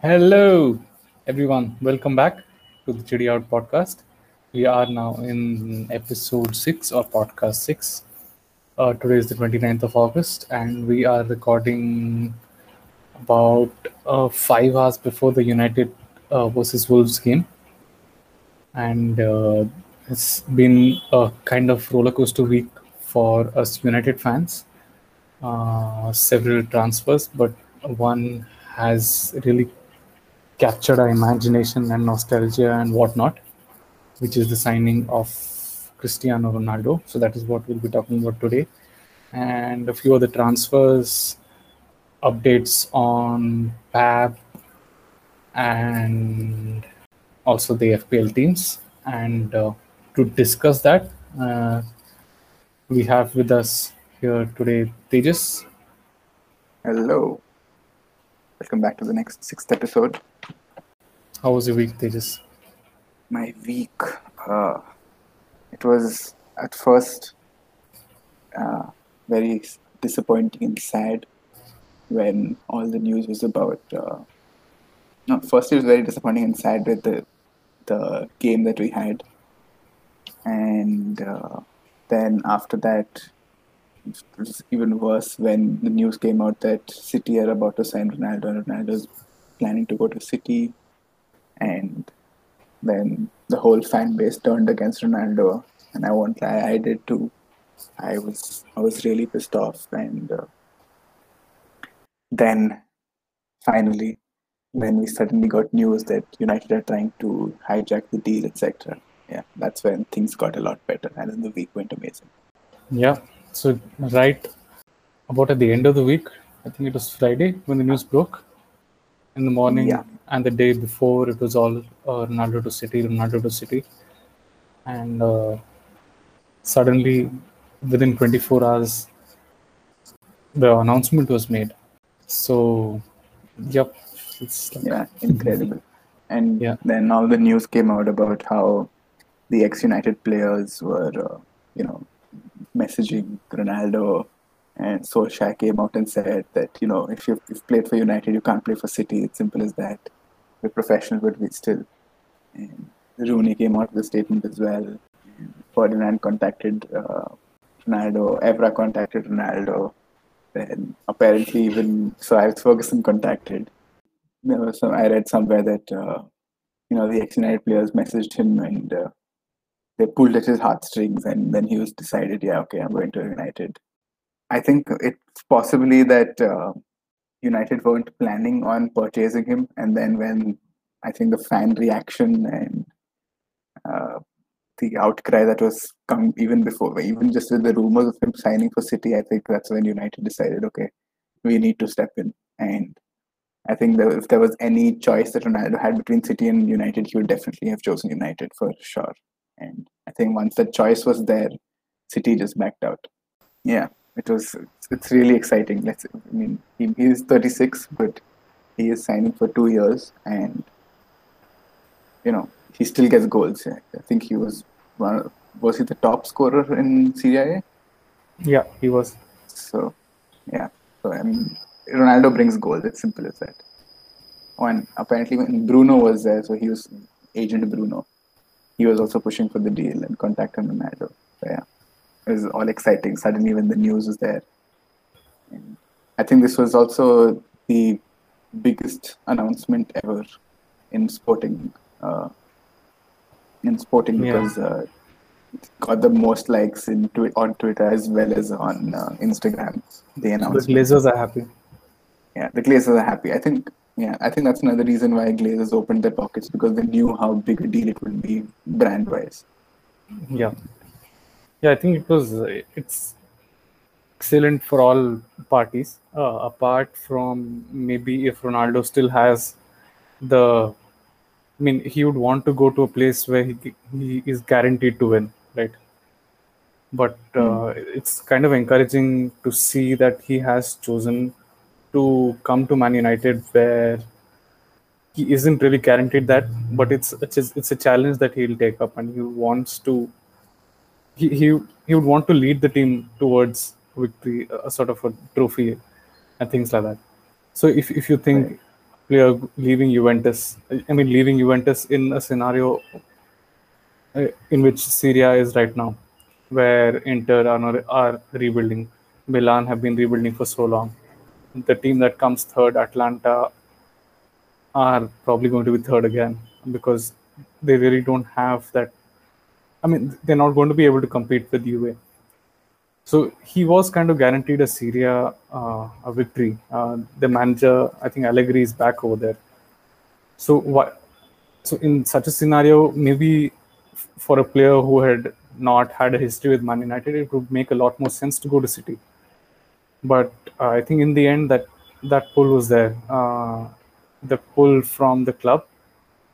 Hello, everyone. Welcome back to the Chidi Out podcast. We are now in episode 6 or podcast 6. Uh, today is the 29th of August, and we are recording about uh, five hours before the United uh, versus Wolves game. And uh, it's been a kind of roller coaster week for us United fans. Uh, several transfers, but one has really captured our imagination and nostalgia and whatnot, which is the signing of Cristiano Ronaldo. So that is what we'll be talking about today, and a few other transfers, updates on PAB, and also the FPL teams. And uh, to discuss that, uh, we have with us here today Tejas. Hello. Welcome back to the next sixth episode. How was your week, Tejas? My week, uh, it was at first uh, very disappointing and sad when all the news was about. Uh, no, first it was very disappointing and sad with the the game that we had, and uh, then after that, it was even worse when the news came out that City are about to sign Ronaldo and Ronaldo's planning to go to City and then the whole fan base turned against Ronaldo, and I won't lie, I did too. I was I was really pissed off, and uh, then finally, when we suddenly got news that United are trying to hijack the deal, etc. Yeah, that's when things got a lot better, and then the week went amazing. Yeah. So right about at the end of the week, I think it was Friday when the news broke. In the morning Yeah. and the day before, it was all uh, Ronaldo to City, Ronaldo to City, and uh, suddenly, within 24 hours, the announcement was made. So, yep, it's like, Yeah, incredible. And Yeah. then all the news came out about how the ex-United players were, uh, you know, messaging Ronaldo, and Solskjaer came out and said that you know if you've, you've played for United, you can't play for City. It's simple as that. We're professional, but we still. And Rooney came out with a statement as well. And Ferdinand contacted uh, Ronaldo. Evra contacted Ronaldo. Then apparently even so, Alex Ferguson contacted there was some I read somewhere that uh, you know the ex-United players messaged him and uh, they pulled at his heartstrings and then he was decided yeah okay I'm going to United. I think it's possibly that uh, United weren't planning on purchasing him and then when I think the fan reaction and uh, the outcry that was come even before even just with the rumors of him signing for City I think that's when United decided okay we need to step in and I think that if there was any choice that Ronaldo had between City and United, he would definitely have chosen United for sure. And I think once that choice was there, City just backed out. Yeah, it was. It's really exciting. Let's. I mean, he, he's 36, but he is signing for two years, and you know he still gets goals. I think he was one. Was he the top scorer in Serie yeah, he was. So, yeah. So, I mean, Ronaldo brings goals. It's simple as that. Oh, and apparently, when Bruno was there, so he was agent Bruno. He was also pushing for the deal and contacting Ronaldo. So, yeah, it was all exciting. Suddenly, when the news was there, and I think this was also the biggest announcement ever in sporting. Uh, in sporting, Yeah. because uh, got the most likes in twi- on Twitter as well as on uh, Instagram. The The announcement Glazers are happy. yeah, the Glazers are happy. I think, yeah, I think that's another reason why Glazers opened their pockets because they knew how big a deal it would be brand wise. Yeah, yeah. I think it was. It's excellent for all parties. Uh, apart from maybe if Ronaldo still has the, I mean, he would want to go to a place where he he is guaranteed to win, right? But uh, it's kind of encouraging to see that he has chosen to come to Man United, where he isn't really guaranteed that, but it's it's a, it's a challenge that he'll take up, and he wants to. He, he he would want to lead the team towards victory, a sort of a trophy, and things like that. So if if you think player leaving Juventus. I mean, leaving Juventus in a scenario uh, in which Serie A is right now, where Inter are, are rebuilding. Milan have been rebuilding for so long. The team that comes third, Atalanta, are probably going to be third again because they really don't have that. I mean, they're not going to be able to compete with Juve. So he was kind of guaranteed a Serie A uh, a victory. Uh, the manager, I think Allegri, is back over there. So what? So in such a scenario, maybe for a player who had not had a history with Man United, it would make a lot more sense to go to City. But uh, I think in the end, that that pull was there. Uh, the pull from the club.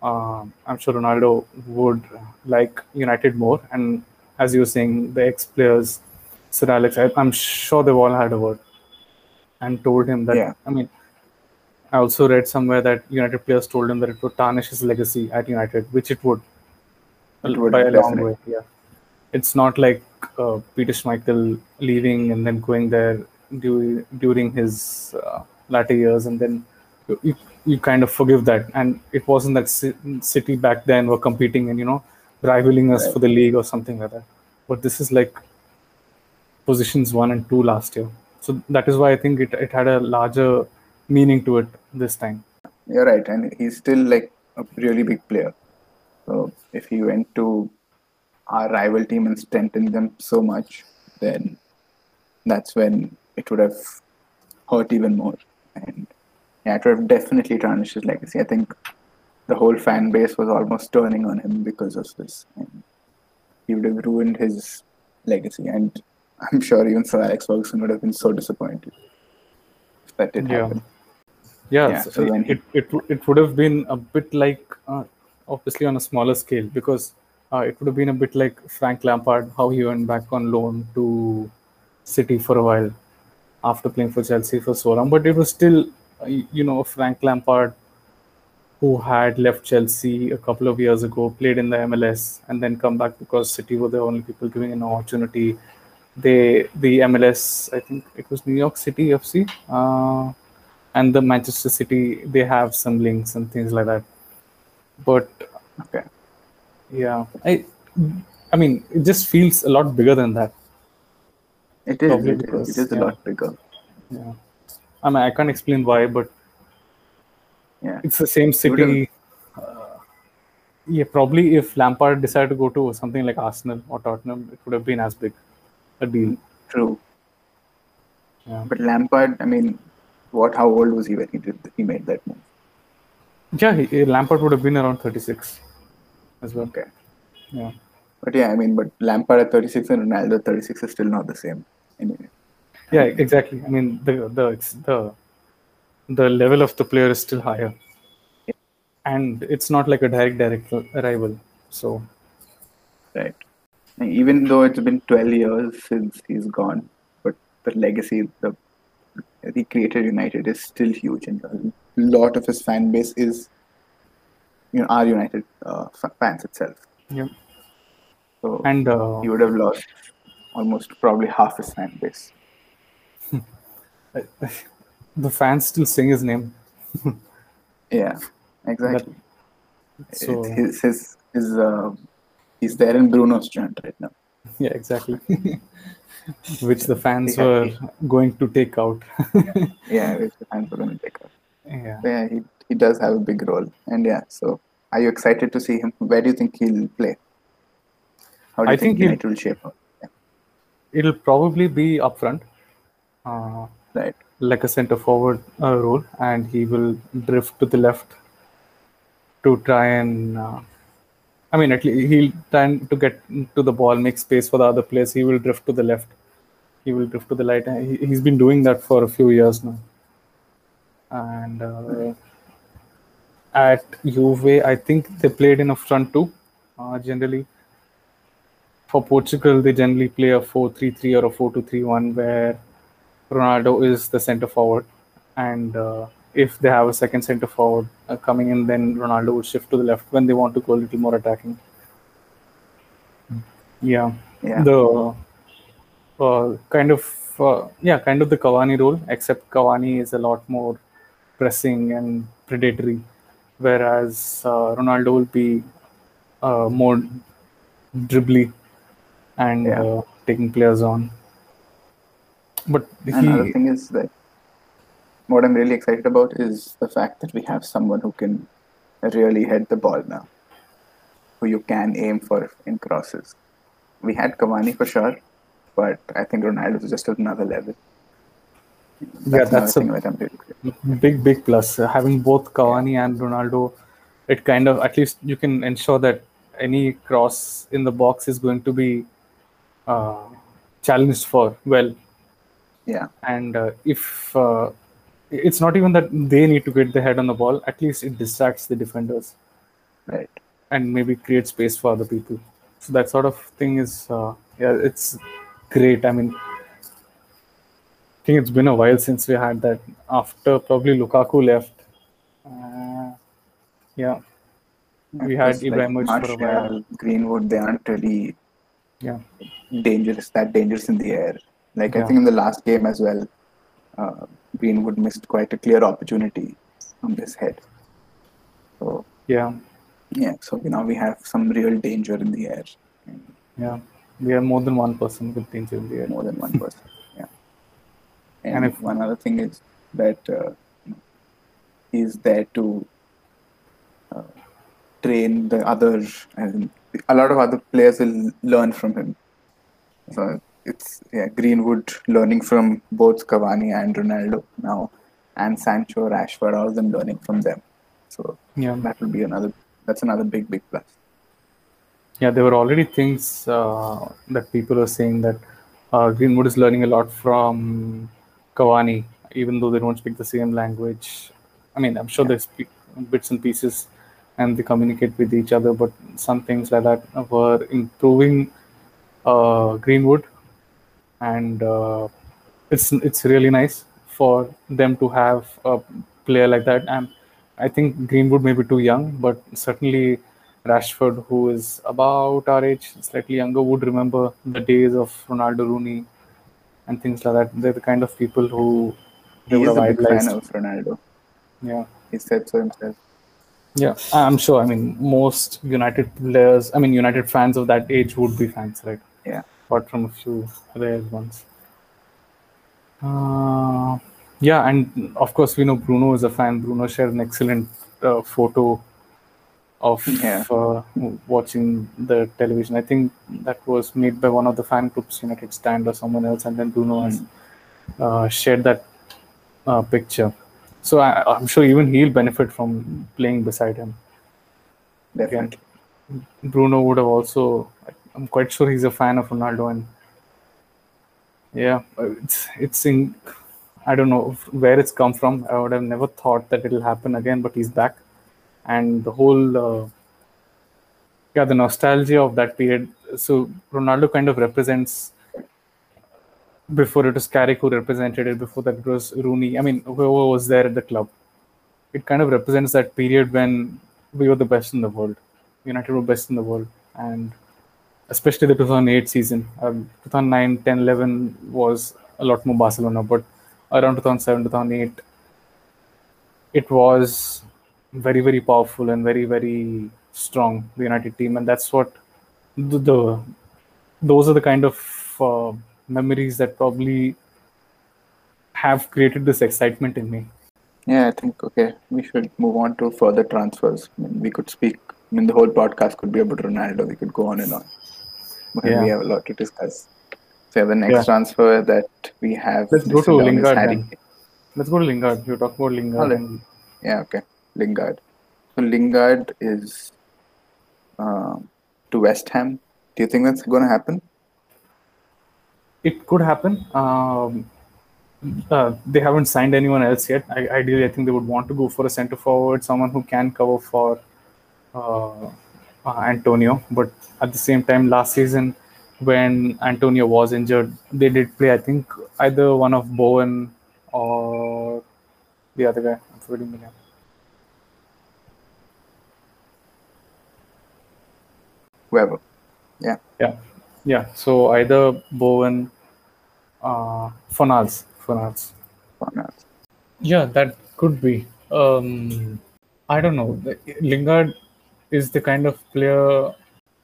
Uh, I'm sure Ronaldo would like United more, and as you were saying, the ex-players, Sir Alex, I, am sure they've all had a word and told him that. Yeah. I mean, I also read somewhere that United players told him that it would tarnish his legacy at United, which it would, It would, by a long way. Yeah, it's not like uh, Peter Schmeichel leaving and then going there du- during his uh, latter years, and then you, you kind of forgive that. And it wasn't that Ci- City back then were competing and you know rivaling us Right. for the league or something like that. But this is like positions one and two last year. So that is why I think it, it had a larger meaning to it this time. You're right, and he's still like a really big player. So if he went to our rival team and strengthened them so much, then that's when it would have hurt even more. And yeah, it would have definitely tarnished his legacy. I think the whole fan base was almost turning on him because of this. And he would have ruined his legacy. And I'm sure even Sir Alex Ferguson would have been so disappointed if that did Yeah. happen. Yeah, Yeah, so so when he- it, it, it, it would have been a bit like, uh, obviously on a smaller scale, because uh, it would have been a bit like Frank Lampard, how he went back on loan to City for a while after playing for Chelsea for so long. But it was still, uh, you know, Frank Lampard who had left Chelsea a couple of years ago, played in the MLS, and then come back because City were the only people giving an opportunity. They, the MLS, I think it was New York City FC, uh, and the Manchester City, they have some links and things like that. But Okay. yeah, I, I mean, it just feels a lot bigger than that. It is. Probably It is, because, it is a lot bigger. Yeah, I mean, I can't explain why, but Yeah. it's the same city. Uh, yeah, probably if Lampard decided to go to something like Arsenal or Tottenham, it would have been as big a deal. True. Yeah, But Lampard, I mean, what? How old was he when he did? He made that move. yeah he, Lampard would have been around 36 as well. Okay. Yeah, But yeah, I mean, but Lampard at 36 and Ronaldo at 36 is still not the same. Anyway. yeah, exactly. I mean, the the it's the the level of the player is still higher, and it's not like a direct direct rival. So Right. Even though it's been 12 years since he's gone, but the legacy the he created United is still huge, and a lot of his fan base is, you know, our United uh, fans itself. yeah, So and uh, he would have lost almost probably half his fan base. the fans still sing his name. Yeah, exactly. So his his his uh, he's there in Bruno's joint right now. yeah, exactly. Which the fans Yeah. were going to take out. Yeah, which the fans are going to take up. yeah. Yeah, he he does have a big role, and yeah. So, are you excited to see him? Where do you think he'll play? How do I you think, think he'll- United will shape up? It'll probably be up front, uh, right. like a center forward uh, role, and he will drift to the left to try and. Uh, I mean, at least he'll try to get to the ball, make space for the other players. He will drift to the left. He will drift to the light. He, he's been doing that for a few years now. And uh, at Juve, I think they played in a front two, uh, generally. For Portugal, they generally play a 4-3-3 or a 4-2-3-1 where Ronaldo is the center forward. And uh, if they have a second center forward uh, coming in, then Ronaldo would shift to the left when they want to go a little more attacking. Yeah. Yeah. The uh, kind of, uh, yeah, kind of the Cavani role, except Cavani is a lot more pressing and predatory, whereas uh, Ronaldo will be uh, more dribbly and Yeah. uh, taking players on. But Another he, thing is that what I'm really excited about is the fact that we have someone who can really head the ball now, who you can aim for in crosses. We had Cavani for sure, but I think Ronaldo is just at another level. yeah, that's a that really big big plus Uh, having both Cavani and Ronaldo it kind of at least you can ensure that any cross in the box is going to be uh, challenged for well. Yeah, and uh, if uh, it's not even that they need to get their head on the ball at least it distracts the defenders. Right. and maybe create space for other people. So that sort of thing is uh, yeah it's great. I mean i think it's been a while since we had that after probably lukaku left. Uh, yeah. We had Because, like, Ibrahimovic for a while. Greenwood, they aren't really yeah dangerous, that dangerous in the air. Like I think in the last game as well, uh, Greenwood missed quite a clear opportunity on this head. So yeah yeah, so you know we have some real danger in the air, yeah we have more than one person with danger in the air more than one person. Yeah, and, And if- one other thing is that uh, he's there to uh, train the other, and a lot of other players will learn from him. So it's yeah, Greenwood learning from both Cavani and Ronaldo now, and Sancho, Rashford, all of them learning from them. So yeah that will be another. That's another big, big plus. Yeah, there were already things uh, that people were saying that uh, Greenwood is learning a lot from Cavani, even though they don't speak the same language. I mean, I'm sure they speak bits and pieces and they communicate with each other, but some things like that were improving uh, Greenwood, and uh, it's it's really nice for them to have a player like that. And I think Greenwood may be too young, but certainly Rashford, who is about our age, slightly younger, would remember the days of Ronaldo, Rooney, and things like that. They're the kind of people who they He would is have a big fan of Ronaldo. Yeah. He said so himself. Yeah, I'm sure. I mean, most United players, I mean, United fans of that age would be fans, right? Yeah. Apart from a few rare ones. Uh, yeah, and of course, we know Bruno is a fan. Bruno shared an excellent uh, photo of Yeah. uh, watching the television. I think that was made by one of the fan groups, United Stand or someone else, and then Bruno has uh, shared that uh, picture. So I, I'm sure even he'll benefit from playing beside him. Definitely. Bruno would have also. I'm quite sure he's a fan of Ronaldo, and yeah, it's it's in. I don't know where it's come from. I would have never thought that it'll happen again, but he's back, and the whole. Uh, yeah, the nostalgia of that period. So Ronaldo kind of represents. Before it was Carrick who represented it. Before that it was Rooney. I mean, whoever was there at the club. It kind of represents that period when we were the best in the world. United were best in the world, and especially the 2008 season. Um, 2009, 10, 11 was a lot more Barcelona, but around 2007, 2008, it was very, very powerful and very, very strong. The United team, and that's what the, the those are the kind of uh, memories that probably have created this excitement in me. Yeah, I think okay. We should move on to further transfers. I mean, we could speak. I mean, the whole podcast could be about Ronaldo. We could go on and on. But Yeah. we have a lot to discuss. So the next Yeah. transfer that we have Let's go to Lingard Let's go to Lingard. You talk about Lingard. And- Yeah, okay. Lingard. So Lingard is um, to West Ham. Do you think that's going to happen? it could happen. Um, uh, they haven't signed anyone else yet. I, ideally, I think they would want to go for a centre forward, someone who can cover for uh, uh, Antonio. But at the same time, last season when Antonio was injured, they did play. I think either one of Bowen or the other guy. I'm forgetting the name. Whoever. Yeah. Yeah, yeah. So either Bowen, uh, Fornals. Why not? Yeah, that Could be. Um, I don't know. Lingard is the kind of player.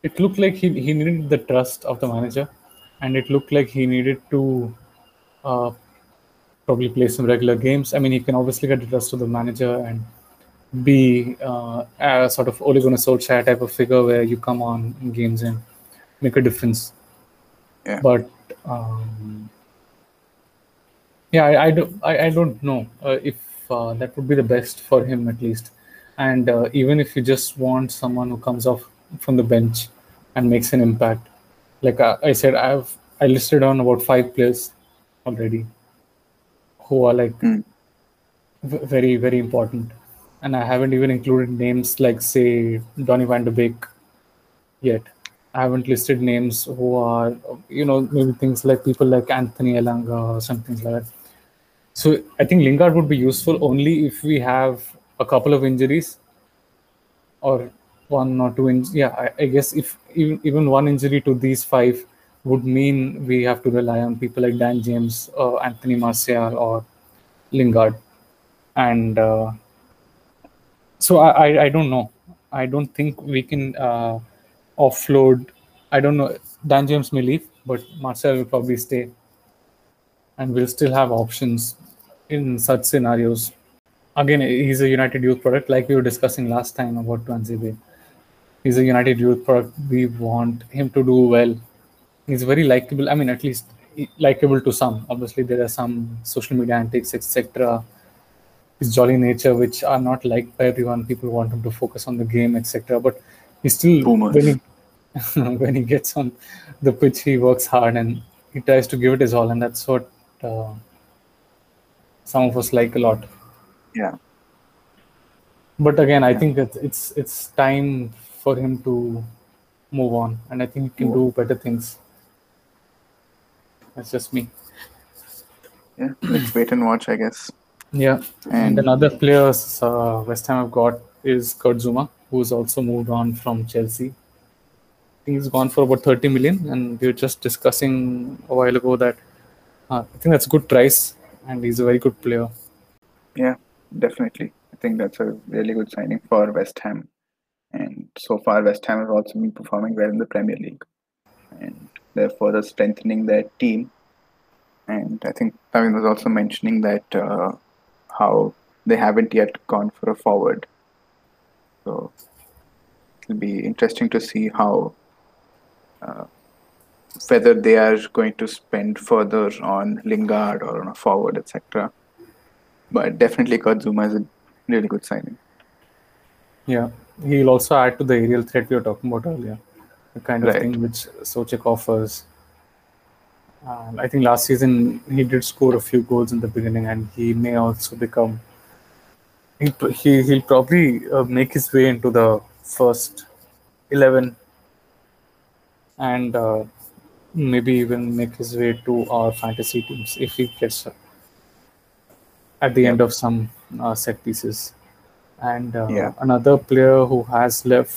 It looked like he, he needed the trust of the manager, and it looked like he needed to uh, probably play some regular games. I mean, he can obviously get the trust of the manager and be uh, a sort of Ole Gunnar Solskjaer type of figure where you come on in games and make a difference. Yeah. But um, yeah, I, I don't I, I don't know uh, if uh, that would be the best for him at least. And uh, even if you just want someone who comes off from the bench and makes an impact, like I, I said, I've I listed on about five players already who are like Mm. v- very very important, and I haven't even included names like say Donny van de Beek yet. I haven't listed names who are you know maybe things like people like Anthony Elanga or something like that. So I think Lingard would be useful only if we have a couple of injuries or one or two in yeah I, I guess if even, even one injury to these five would mean we have to rely on people like Dan James or Anthony Martial or Lingard. And uh, so I, I I don't know. I don't think we can uh, offload I don't know Dan James may leave but Martial will probably stay. And we'll still have options in such scenarios again he's a United Youth product like we were discussing last time about Tuanzebe he's a United Youth product. We want him to do well. He's very likable I mean at least likable to some. Obviously there are some social media antics etc his jolly nature which are not liked by everyone. People want him to focus on the game etc but he's still Boomers. when he when he gets on the pitch he works hard and he tries to give it his all and that's what uh, some of us like a lot Yeah. but again i think it's it's it's time for him to move on and i think he can do better things. That's just me. Yeah. Let's wait and watch, I guess. yeah. And And another player uh, west ham have got is Kurt Zouma who's also moved on from chelsea. I think he's gone for about 30 million and we were just discussing a while ago that uh, i think that's a good price and he's a very good player. Yeah, definitely. I think that's a really good signing for West Ham. And so far, West Ham has also been performing well in the Premier League. And they're further strengthening their team. And I think Tavin was also mentioning that uh, how they haven't yet gone for a forward. So it'll be interesting to see how uh, whether they are going to spend further on Lingard or on a forward, etc. But definitely, Kurt Zouma is a really good signing. Yeah, he'll also add to the aerial threat we were talking about earlier, the kind of Right. thing which Soucek offers. And I think last season he did score a few goals in the beginning, and he may also become. He, he he'll probably uh, make his way into the first eleven, and uh, maybe even make his way to our fantasy teams if he gets at the end of some uh, set pieces. And uh, Yeah. another player who has left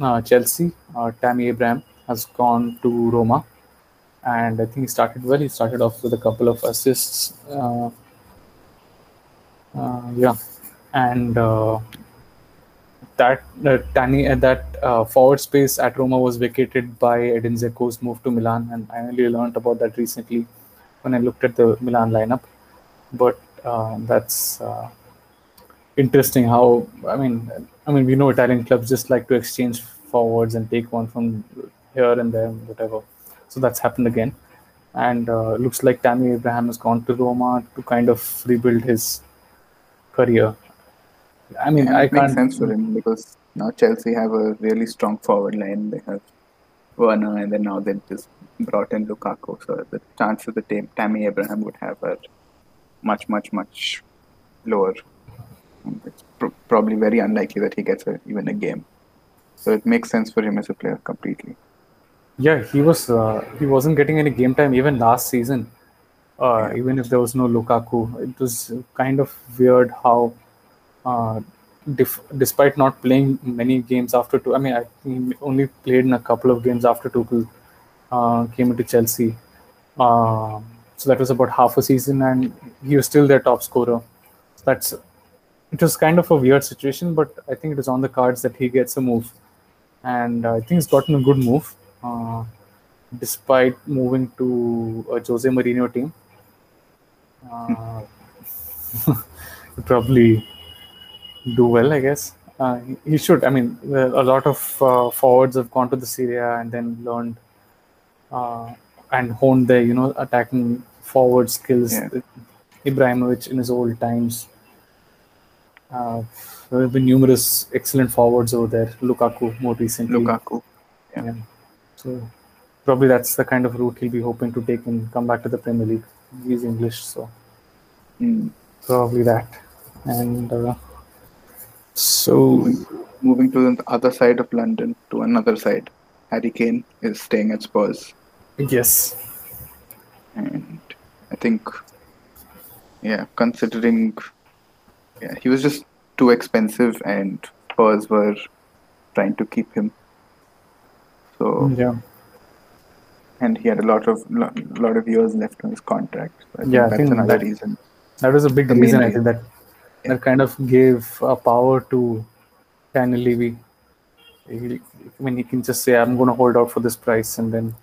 uh, Chelsea, uh, Tammy Abraham, has gone to Roma. And I think he started well. He started off with a couple of assists. Uh, uh, yeah. And uh, that uh, Tani, uh, that uh, forward space at Roma was vacated by Edin Dzeko's move to Milan. And I only learned about that recently when I looked at the Milan lineup. But that's uh, interesting how I mean I mean we know Italian clubs just like to exchange forwards and take one from here and there whatever. So that's happened again, and uh, looks like Tammy Abraham has gone to Roma to kind of rebuild his career. I mean And I can't. sense for him because now Chelsea have a really strong forward line. They have Werner, and then now they just brought in Lukaku. So the chances that Tam- Tammy Abraham would have are much, much, much lower. It's pr- probably very unlikely that he gets a, even a game. So it makes sense for him as a player completely. Yeah, he was uh, he wasn't getting any game time even last season. Uh, Yeah. even if there was no Lukaku, it was kind of weird how, uh, dif- despite not playing many games after two, I mean, I he only played in a couple of games after Tuchel uh, came into Chelsea. Um so that was about half a season, and he was still their top scorer. That's it was kind of a weird situation, but I think it is on the cards that he gets a move, and I think he's gotten a good move, uh, despite moving to a Jose Mourinho team. Uh, probably do well, I guess. Uh, he should. I mean, a lot of uh, forwards have gone to the Serie A and then learned uh, and honed their, you know, attacking forward skills. Yeah. Ibrahimovic in his old times. Uh, there have been numerous excellent forwards over there. Lukaku more recently. Lukaku. Yeah. Yeah. So probably that's the kind of route he'll be hoping to take and come back to the Premier League. He's English, so Mm. probably that. And uh, so Moving, moving to the other side of London, to another side, Harry Kane is staying at Spurs, yes, and I think, yeah, considering, yeah, he was just too expensive, and Spurs were trying to keep him. So, yeah, and he had a lot of lo- lot of years left on his contract. So I think Yeah, I think another that- reason. that was a big The reason I think that Yeah. that kind of gave a power to Daniel Levy. He, I mean, he can just say, "I'm going to hold out for this price," and then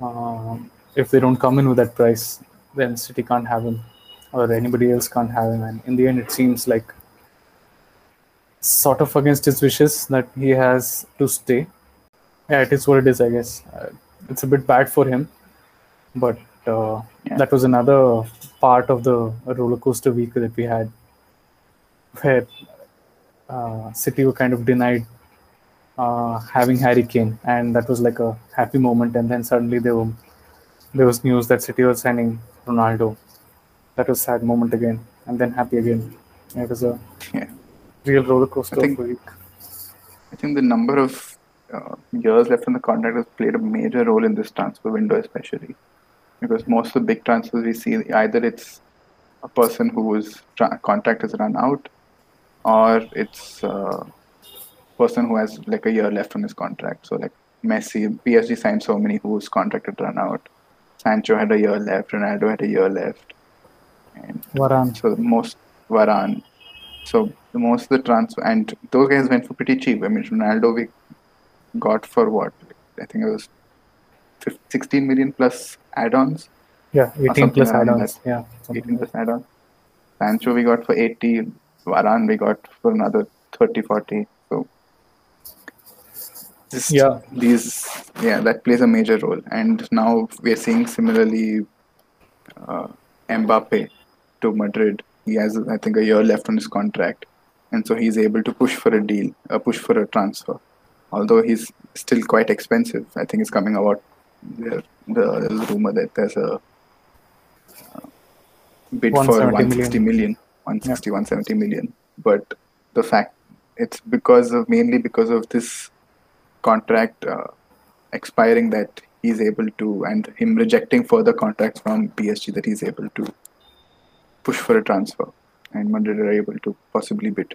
um, if they don't come in with that price, then City can't have him, or anybody else can't have him. And in the end, it seems like sort of against his wishes that he has to stay. Yeah, it is what it is, I guess. Uh, it's a bit bad for him, but uh, Yeah. that was another part of the roller coaster week that we had, where uh, City were kind of denied uh, having Harry Kane, and that was like a happy moment. And then suddenly there were there was news that City was signing Ronaldo. That was sad moment again, and then happy again. It was a Yeah. real roller coaster I think- week. I think the number of uh, years left on the contract has played a major role in this transfer window, especially because most of the big transfers we see either it's a person whose tra- contract has run out, or it's a person who has like a year left on his contract. So like Messi, PSG signed so many whose contract had run out. Sancho had a year left. Ronaldo had a year left, and Varane. so most Varane. So the most of the transfer and those guys went for pretty cheap. I mean, Ronaldo we got for what? I think it was 15, 16 million plus add-ons, Yeah, 18 plus add-ons. Yeah, something 18 like plus add-ons. Sancho we got for 80. Varane we got for another 30, 40. Just Yeah. these yeah that plays a major role. And now we are seeing similarly uh, Mbappe to Madrid. He has, I think, a year left on his contract, and so he's able to push for a deal, uh, push for a transfer. Although he's still quite expensive, I think it's coming about. There, the there's a rumor that there's a uh, bid for 170 160 million, 160, 170 million. But the fact it's because of mainly because of this contract uh, expiring that he's able to, and him rejecting further contracts from PSG that he's able to push for a transfer, and Madrid are able to possibly bid.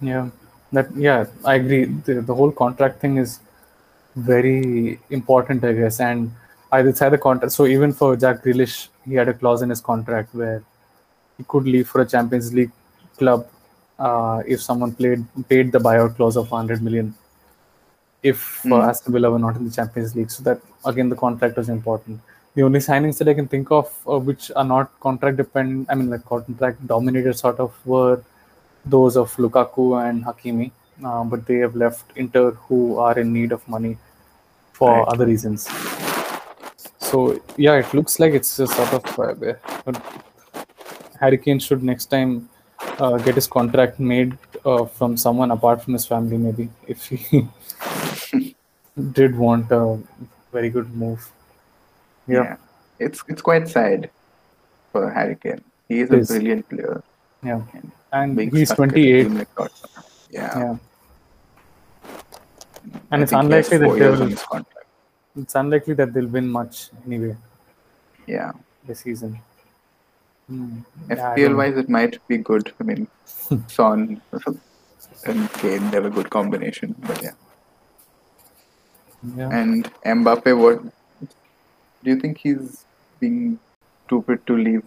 Yeah, that yeah, I agree. The, the whole contract thing is very important, I guess. And I either side the contract. So even for Jack Grealish, he had a clause in his contract where he could leave for a Champions League club uh, if someone played paid the buyout clause of 100 million. If uh, Mm. Aston Villa were not in the Champions League, so that again the contract was important. The only signings that I can think of uh, which are not contract dependent, I mean like contract dominated sort of were those of Lukaku and Hakimi, uh, but they have left Inter, who are in need of money for Right. other reasons. So yeah, it looks like it's a sort of uh, but Harry Kane should next time uh, get his contract made uh, from someone apart from his family, maybe if he did want a very good move. Yeah, it's it's quite sad for Harry Kane. He is a brilliant player. yeah, And and he's stuck at a 28. team like Tottenham. Yeah, Yeah, I and it's he has unlikely that they years will on his contract. it's unlikely that they'll win much anyway Yeah, this season. Hmm. Yeah, FPL wise, it might be good. I mean, Son and Kane, they have a good combination. But yeah, Yeah. and Mbappe, what do you think he's being stupid to leave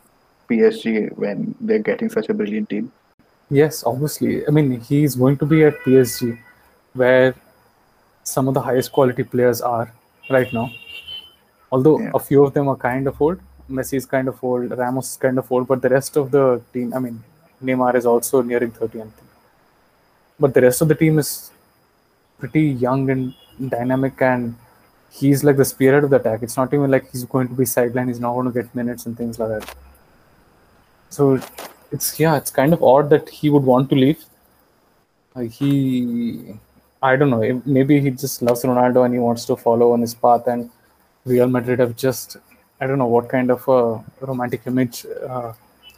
PSG when they're getting such a brilliant team? Yes, obviously. I mean, he's going to be at PSG, where some of the highest quality players are right now. Although Yeah. a few of them are kind of old. Messi is kind of old. Ramos is kind of old. But the rest of the team, I mean, Neymar is also nearing 30, I think. But the rest of the team is pretty young and dynamic, and he's like the spirit of the attack. It's not even like he's going to be sidelined. He's not going to get minutes and things like that. So it's yeah, it's kind of odd that he would want to leave. Uh, he, I don't know. Maybe he just loves Ronaldo and he wants to follow on his path. And Real Madrid have just, I don't know what kind of a romantic image uh,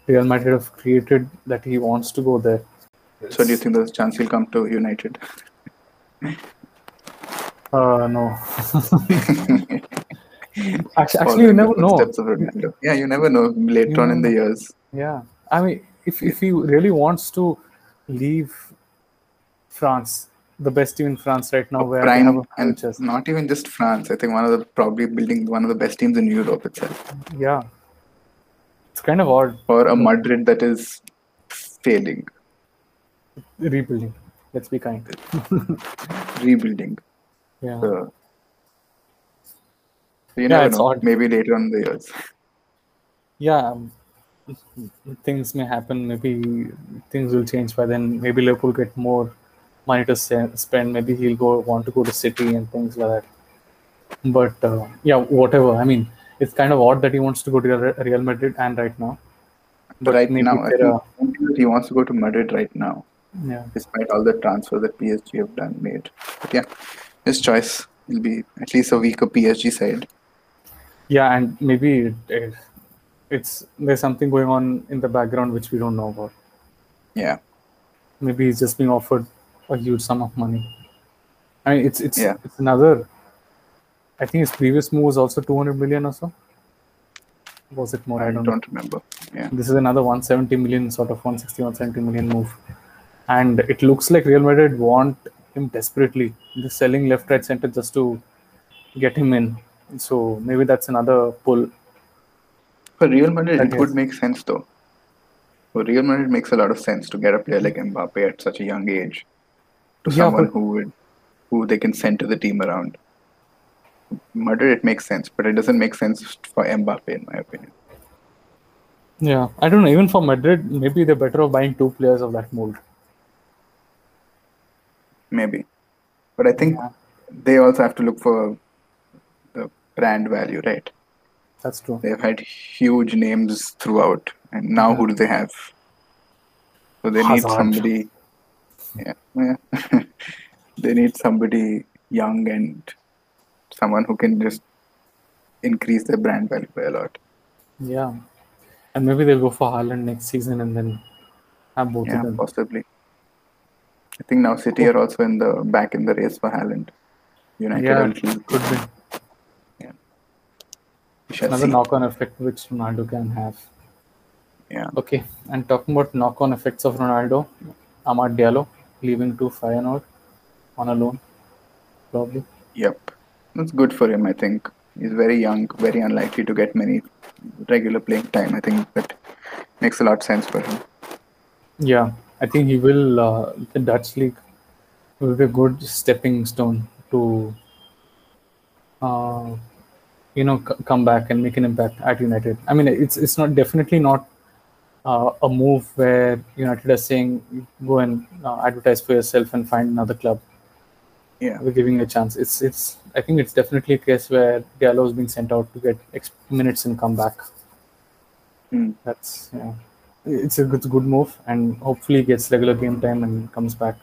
Real Madrid have created that he wants to go there. So do you think there's a chance he'll come to United? Uh, no. actually, actually, you never know. footsteps of Ronaldo. Yeah, you never know later You on in the years. Yeah, I mean, if if he really wants to leave France, the best team in France right now, where they have a and franchise. not even just France. I think one of the probably building one of the best teams in Europe itself. Yeah, it's kind of odd Or a Madrid that is failing, rebuilding. Let's be kind. rebuilding. Yeah, So, so you Yeah, never it's know. odd. Maybe later on in the years. yeah. um, Things may happen. Maybe things will change by then. Maybe Liverpool get more money to spend. Maybe he'll go want to go to City and things like that. But uh, yeah, whatever. I mean, it's kind of odd that he wants to go to Real- Madrid and right now. But right now, I think, are- I think that he wants to go to Madrid right now, Yeah. despite all the transfers that PSG have done made. But yeah, his choice will be at least a weaker PSG side. Yeah, and maybe it, it, it's there's something going on in the background which we don't know about. Yeah, Maybe he's just being offered a huge sum of money. I mean, it's it's Yeah. it's another. I think his previous move was also 200 million or so. Was it more? I I don't, don't, remember. Yeah, This is another 170 million, sort of 160, 170 million move, and it looks like Real Madrid want him desperately. They're selling left, right, center just to get him in. So maybe that's another pull. for Real Madrid, I it would make sense though. For Real Madrid, it makes a lot of sense to get a player like Mbappe at such a young age to Yeah, someone who would who they can center the team around. Madrid, it makes sense, but it doesn't make sense for Mbappe, in my opinion. Yeah, I don't know. Even for Madrid, maybe they're better off buying two players of that mold. Maybe, but I think Yeah. they also have to look for the brand value, right? That's true. They've had huge names throughout, and now who do they have? So they need somebody. Yeah, yeah. they need somebody young and someone who can just increase their brand value by a lot. Yeah, and maybe they'll go for Haaland next season and then have both Yeah, of them. Yeah, possibly. I think now City are also in the back in the race for Haaland. United Yeah, are could be shall another knock-on effect which Ronaldo can have. Yeah. Okay, and talking about knock-on effects of Ronaldo, Amad Diallo leaving to Feyenoord on a loan, probably. Yep. That's good for him, I think. He's very young, very unlikely to get many regular playing time. I think that makes a lot of sense for him. Yeah, I think he will. Uh, the Dutch league will be a good stepping stone to, uh, you know, c- come back and make an impact at United. I mean, it's it's not definitely not uh, a move where United are saying go and uh, advertise for yourself and find another club. Yeah. We're giving you a chance. It's it's. I think it's definitely a case where Diallo is being sent out to get ex- minutes and come back. Hmm. That's yeah. It's a good, good move, and hopefully gets regular game time and comes back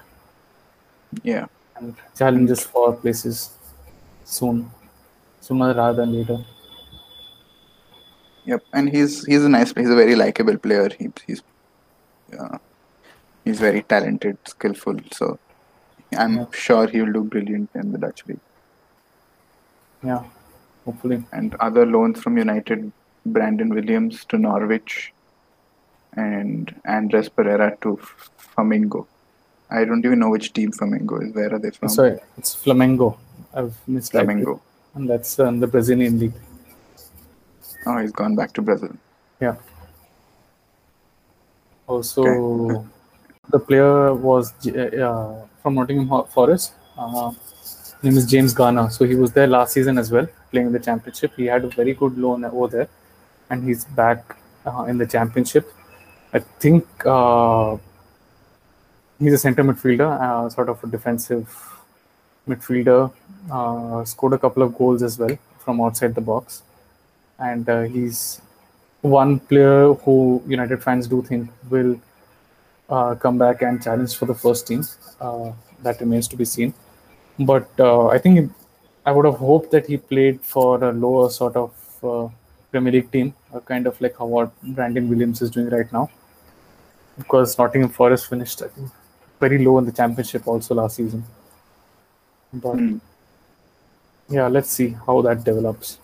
Yeah. and challenges for places soon, sooner rather than later. Yep. And he's he's a nice he's a very likable player. He, he's uh, he's very talented, skillful. So I'm Yeah. sure he will do brilliant in the Dutch league. Yeah, hopefully. And other loans from United, Brandon Williams to Norwich, and Andreas Pereira to Flamengo. I don't even know which team Flamengo is. Where are they from? Sorry, it's Flamengo. I've missed Flamengo. and that's uh, in the Brazilian league. Oh, he's gone back to Brazil. Yeah. Also, Okay. the player was uh, from Nottingham Forest. Uh, name is James Garner. So he was there last season as well, playing in the championship. He had a very good loan over there, and he's back uh, in the championship. I think uh, he's a center midfielder, uh, sort of a defensive midfielder. Uh, scored a couple of goals as well from outside the box, and he's one player who United fans do think will uh, come back and challenge for the first team. Uh, that remains to be seen. But uh, I think I would have hoped that he played for a lower sort of Premier League team, uh, kind of like how what Brandon Williams is doing right now. Because Nottingham Forest finished, I think, very low in the championship also last season. But Hmm. yeah, let's see how that develops.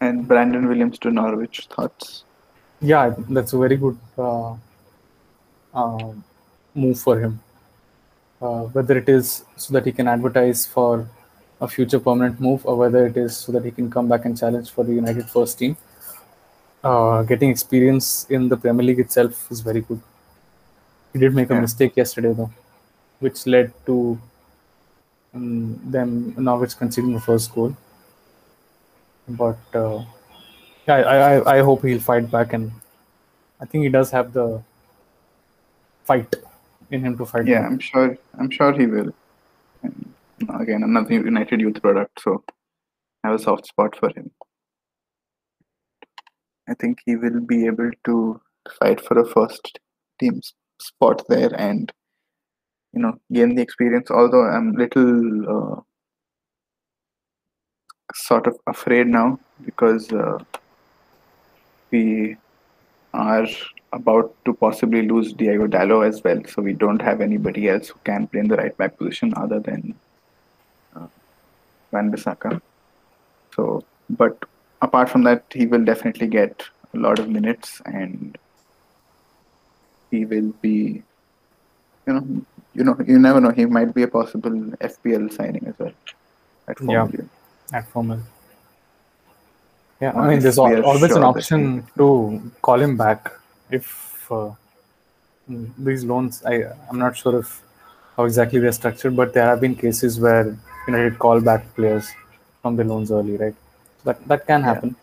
And Brandon Williams to Norwich thoughts. Yeah, that's a very good uh, uh, move for him. Uh, whether it is so that he can advertise for a future permanent move, or whether it is so that he can come back and challenge for the United first team. Uh, getting experience in the Premier League itself is very good. He did make a Yeah. mistake yesterday, though, which led to um, them Norwich conceding the first goal. But uh, yeah, I, I, I hope he'll fight back, and I think he does have the fight in him to fight Yeah, back. I'm sure. I'm sure he will. And again, another United youth product, so I have a soft spot for him. I think he will be able to fight for a first team spot there and you know gain the experience. Although I'm little uh, sort of afraid now because uh, we are about to possibly lose Diogo Dalot as well. So we don't have anybody else who can play in the right back position other than uh, Wan-Bissaka. So, but apart from that, he will definitely get a lot of minutes and he will be, you know, you know, you never know. He might be a possible FPL signing as well at Yeah. at Formel. Yeah, I mean, there's always sure an option to call him back if uh, these loans. I I'm not sure if how exactly they're structured, but there have been cases where United call back players from the loans early, right? That that can Yeah. happen.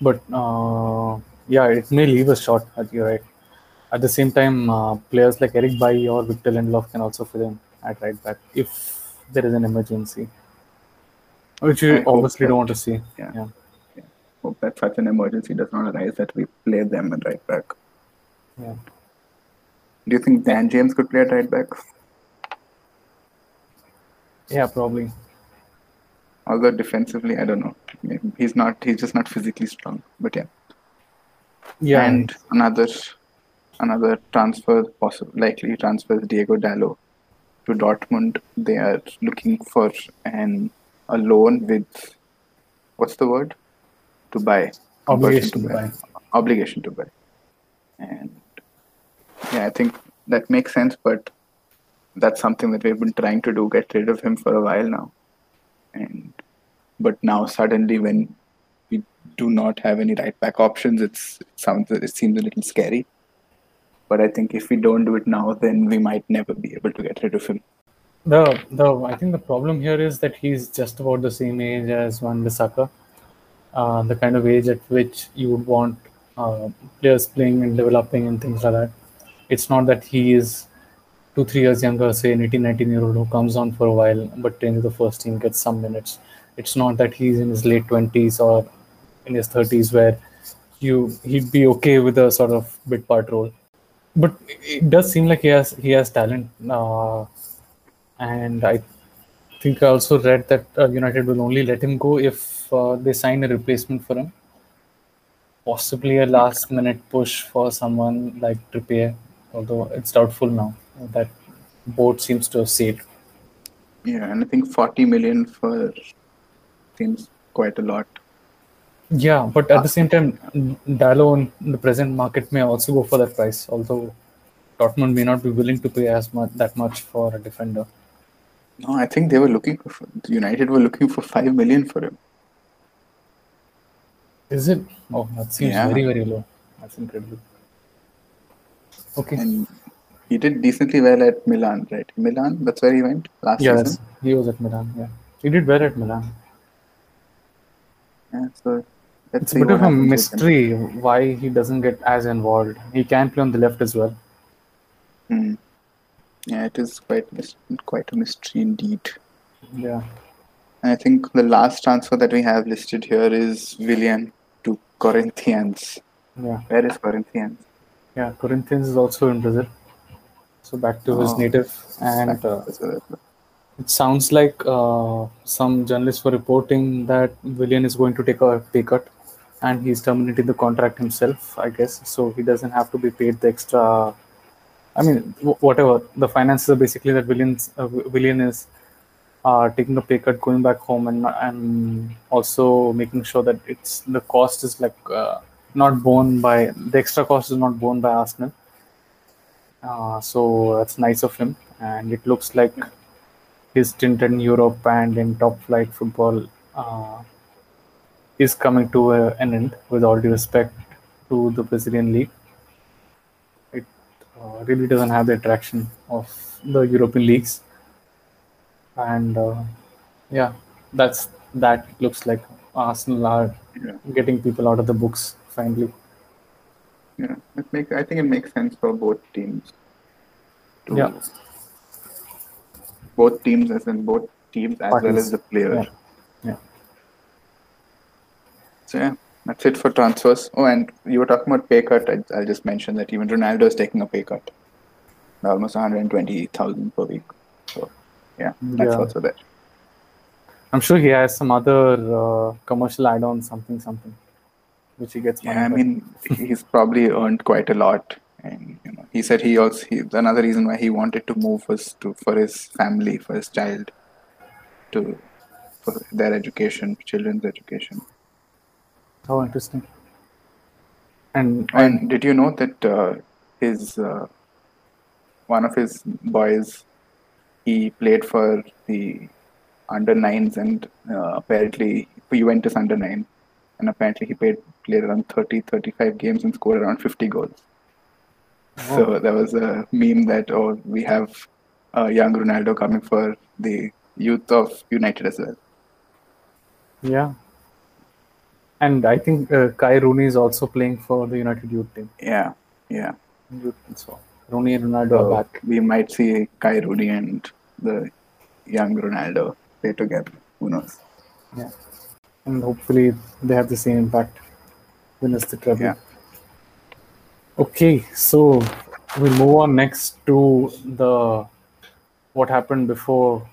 But uh, yeah, it may leave a shot. uh, You're right. At the same time, uh, players like Eric Bailly or Victor Lindelof can also fill in at right back if there is an emergency, which I you obviously don't want to see. yeah. yeah. Hope that such an emergency does not arise that we play them at right back. Yeah. Do you think Dan James could play at right back? Yeah, probably. Although defensively, I don't know. He's not. He's just not physically strong. But yeah. Yeah, and another another transfer possible likely transfer Diogo Dalot to Dortmund. They are looking for an a loan with what's the word? To buy. Obligation to buy. obligation to buy. And yeah I think that makes sense but that's something that we've been trying to do get rid of him for a while now. And but now suddenly when we do not have any right back options it's it sounds it seems a little scary but i think if we don't do it now then we might never be able to get rid of him The the I think the problem here is that he's just about the same age as Wan-Bissaka, uh, the kind of age at which you would want uh, players playing and developing and things like that. It's not that he is two three years younger, say an 18, 19 year old who comes on for a while but with the first team gets some minutes. It's not that he's in his late twenties or in his thirties where you he'd be okay with a sort of bit part role. But it does seem like he has he has talent. Uh, and I think I also read that uh, United will only let him go if uh, they sign a replacement for him. Possibly a last minute push for someone like Trippier, although it's doubtful now. That boat seems to have sailed. yeah and i think 40 million for seems quite a lot Yeah, but at the same time, Dalot in the present market may also go for that price, although Dortmund may not be willing to pay as much that much for a defender. no i think they were looking for united were looking for 5 million for him Is it? Oh, that seems Yeah. very, very low. That's incredible. Okay. and he did decently well at Milan, right? Milan, that's where he went last Yes, season. he was at Milan. Yeah, he did well at Milan. Yeah, so let's It's a bit of a mystery why he doesn't get as involved. He can play on the left as well. Hmm. Yeah, it is quite quite a mystery indeed. Yeah, And I think the last transfer that we have listed here is Willian to Corinthians. yeah, Where is Corinthians? yeah. Corinthians is also in Brazil, so back to his Oh. native. And uh, it sounds like uh, some journalists were reporting that Willian is going to take a pay cut, and he's terminating the contract himself. I guess so he doesn't have to be paid the extra. I mean, wh- whatever the finances are basically that Willian's uh, Willian is uh, taking a pay cut, going back home, and and also making sure that it's the cost is like uh, not borne by the extra cost is not borne by Arsenal. Uh, so that's nice of him, and it looks like his stint in Europe and in top flight football uh, is coming to a, an end. With all due respect to the Brazilian league, it uh, really doesn't have the attraction of the European leagues, and uh, yeah, that's that looks like Arsenal are yeah, getting people out of the books finally. yeah. It make, I think it makes sense for both teams. To, Yeah. Both teams, as in both teams, as well as the player. Yeah. Yeah. So yeah, that's it for transfers. Oh, and you were talking about pay cut. I, I'll just mention that even Ronaldo is taking a pay cut, almost 120,000 per week. So yeah, that's Yeah. also there. I'm sure he has some other uh, commercial add-on, something, something, which he gets. Yeah, I mean, he's probably earned quite a lot, and you know, he said he also he, another reason why he wanted to move was to for his family, for his child, to for their education, children's education. How interesting. And And did you know that uh, his uh, one of his boys, he played for the under nines, and uh, apparently for Juventus under nine, and apparently he played played around 30, 35 games and scored around 50 goals. So there was a meme that oh we have a young Ronaldo coming for the youth of United as well. yeah. And I think uh, Kai Rooney is also playing for the United youth team. Yeah, yeah. Youth, so Rooney and Ronaldo So are back. we might see Kai Rooney and the young Ronaldo play together. Who knows? Yeah. And hopefully they have the same impact. Win us the treble. Yeah. Okay, so we move on next to the what happened before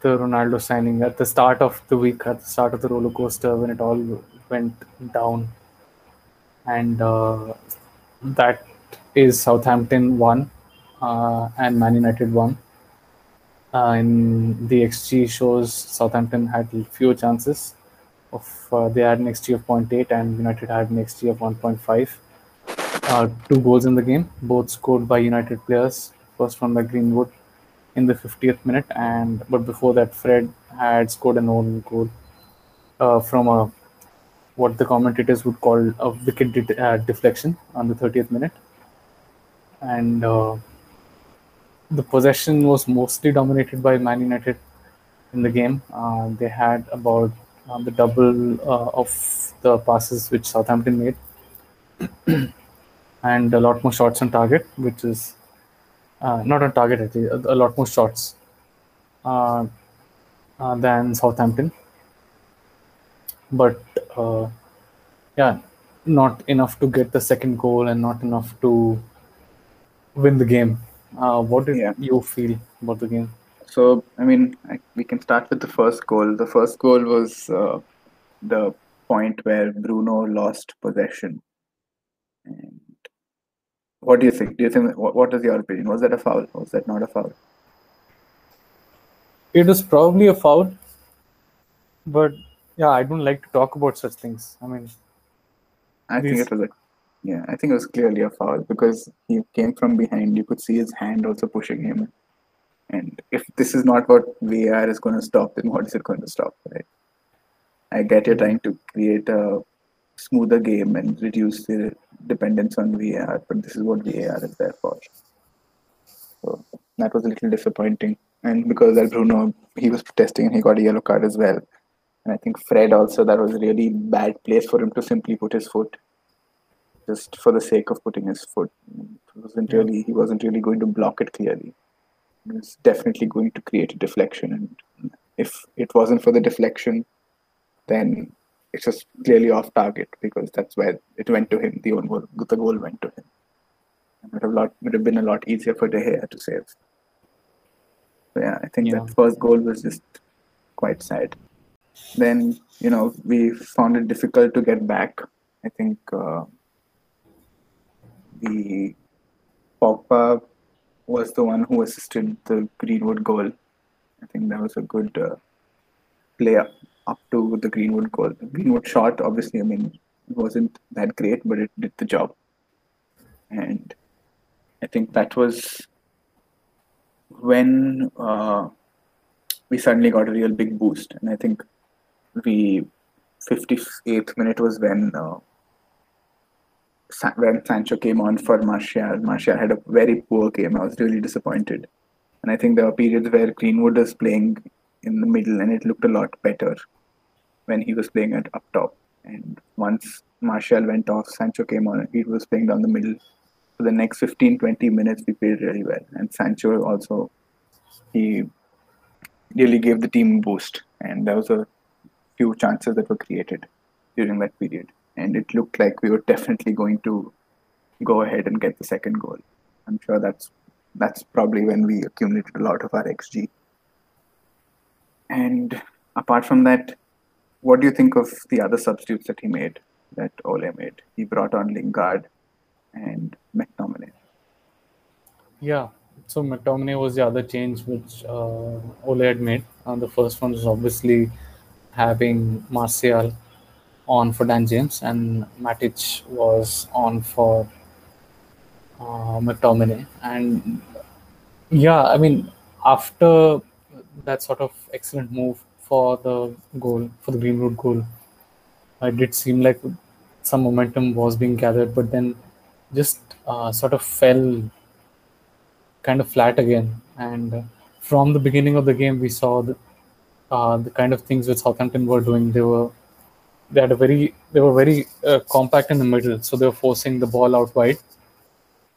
the Ronaldo signing at the start of the week, at the start of the roller coaster when it all went down, and uh, that is Southampton won uh, and Man United won. Uh, in the XG shows Southampton had fewer chances of uh, they had an XG of 0.8 and United had an XG of 1.5. Uh, two goals in the game, both scored by United players. First one by Greenwood in the 50th minute, and but before that, Fred had scored an own goal uh, from a what the commentators would call a wicked de- uh, deflection on the 30th minute, and uh, the possession was mostly dominated by Man United in the game. Uh, they had about uh, the double uh, of the passes which Southampton made, and a lot more shots on target, which is uh, not on target actually, a, a lot more shots uh, uh, than Southampton. But uh, yeah, not enough to get the second goal and not enough to win the game. Uh, what did Yeah. you feel about the game? So I mean, I, we can start with the first goal. The first goal was uh, the point where Bruno lost possession. And what do you think? Do you think what, what is your opinion? Was that a foul? Was that not a foul? It was probably a foul, but yeah, I don't like to talk about such things. I mean, I think it was a yeah. I think it was clearly a foul because he came from behind. You could see his hand also pushing him. And if this is not what VAR is going to stop, then what is it going to stop? Right? I get you're trying to create a smoother game and reduce the dependence on VAR, but this is what VAR is there for. So that was a little disappointing. And because that Bruno, he was protesting and he got a yellow card as well. And I think Fred also, that was a really bad place for him to simply put his foot, just for the sake of putting his foot. It wasn't really, he wasn't really going to block it clearly. It was definitely going to create a deflection. And if it wasn't for the deflection, then it's just clearly off target because that's where it went to him. The own goal, the goal went to him. It would have lot would have been a lot easier for De Gea to save. So yeah, I think Yeah. that first goal was just quite sad. Then you know we found it difficult to get back. I think uh, the Pogba was the one who assisted the Greenwood goal. I think that was a good uh, play up, up to the Greenwood goal. The Greenwood shot, obviously, I mean, it wasn't that great, but it did the job. And I think that was when uh, we suddenly got a real big boost. And I think the 58th minute was when uh, when Sancho came on for Martial. Martial had a very poor game. I was really disappointed. And I think there were periods where Greenwood was playing in the middle and it looked a lot better when he was playing at up top. And once Martial went off, Sancho came on, he was playing down the middle. For the next 15 20 minutes, we played really well. And Sancho also, he really gave the team a boost. And there was a few chances that were created during that period. And it looked like we were definitely going to go ahead and get the second goal. I'm sure that's that's probably when we accumulated a lot of our XG. And apart from that, what do you think of the other substitutes that he made, that Ole made? He brought on Lingard and McTominay. Yeah. So McTominay was the other change which uh, Ole had made. And the first one was obviously having Martial on for Dan James, and Matic was on for uh, McTominay. And yeah, I mean, after that sort of excellent move for the goal, for the Greenwood goal, it did seem like some momentum was being gathered, but then just uh, sort of fell kind of flat again. And uh, from the beginning of the game, we saw the, uh, the kind of things which Southampton were doing. They were they had a very they were very uh, compact in the middle, so they were forcing the ball out wide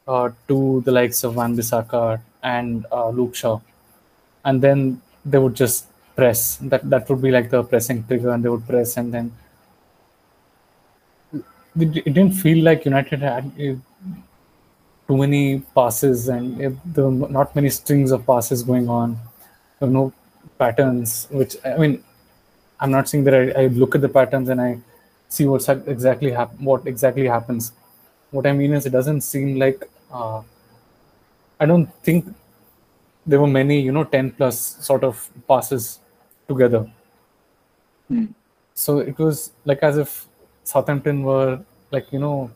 uh, to the likes of Wan-Bissaka and Luke Shaw, and then they would just press. That that would be like the pressing trigger, and they would press, and then it it didn't feel like United had uh, too many passes, and uh, there were not many strings of passes going on. There were no patterns, which I mean, I'm not saying that I, I look at the patterns and I see what's exactly hap- what exactly happens. What I mean is, it doesn't seem like uh, I don't think there were many, you know, 10 plus sort of passes together. Hmm. So it was like as if Southampton were like, you know,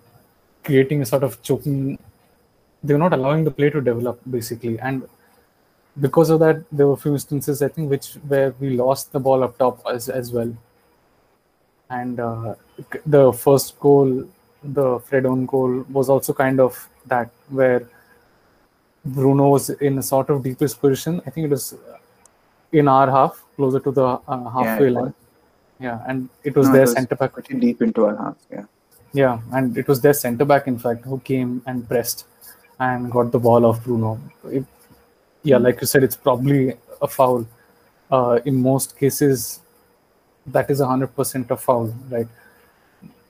creating a sort of choking. They were not allowing the play to develop basically. And because of that, there were a few instances, I think, which where we lost the ball up top as, as well. And uh, the first goal, the Fred own goal, was also kind of that, where Bruno was in a sort of deepest position. I think it was in our half, closer to the uh, halfway it line. Yeah, and it was No, it their was centre back. Pretty deep into our half, yeah. Yeah, and it was their centre back, in fact, who came and pressed and got the ball off Bruno. It, yeah, like you said, it's probably a foul. Uh, in most cases, that is a hundred percent a foul, right?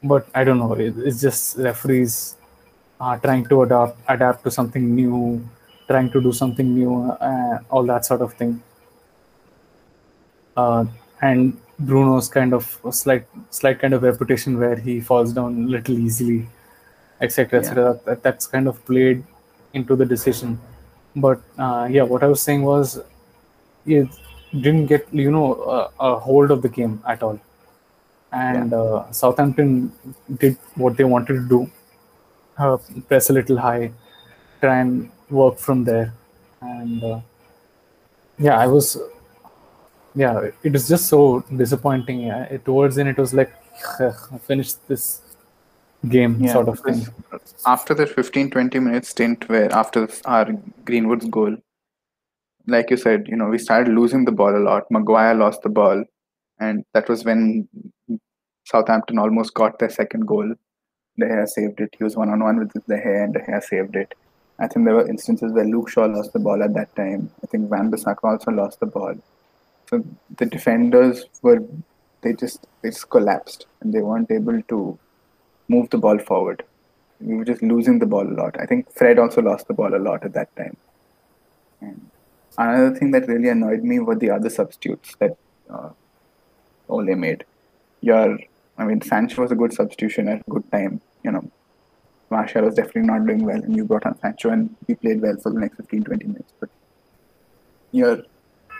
But I don't know. It, it's just referees uh, trying to adapt, adapt to something new, trying to do something new, uh, all that sort of thing. Uh, and Bruno's kind of slight, slight kind of reputation where he falls down a little easily, etc., etc. That, that's kind of played into the decision. But uh, yeah, what I was saying was, it didn't get you know a, a hold of the game at all, and uh, Southampton did what they wanted to do, uh, press a little high, try and work from there, and uh, yeah, I was yeah, it was just so disappointing. Yeah. It, towards the end, it was like, I finished this game Yeah, sort of thing. After the 15 20 minute stint where after our Greenwood's goal, like you said, you know, we started losing the ball a lot. Maguire lost the ball, and that was when Southampton almost got their second goal. De Gea saved it. He was one on one with De Gea, and De Gea saved it. I think there were instances where Luke Shaw lost the ball at that time. I think Wan-Bissaka also lost the ball. So the defenders were they just they just collapsed and they weren't able to move the ball forward. We were just losing the ball a lot. I think Fred also lost the ball a lot at that time. And another thing that really annoyed me were the other substitutes that uh, Ole made. Your, I mean, Sancho was a good substitution at a good time. You know, Martial was definitely not doing well, and you brought on Sancho, and he played well for the next 15, 20 minutes. But you're,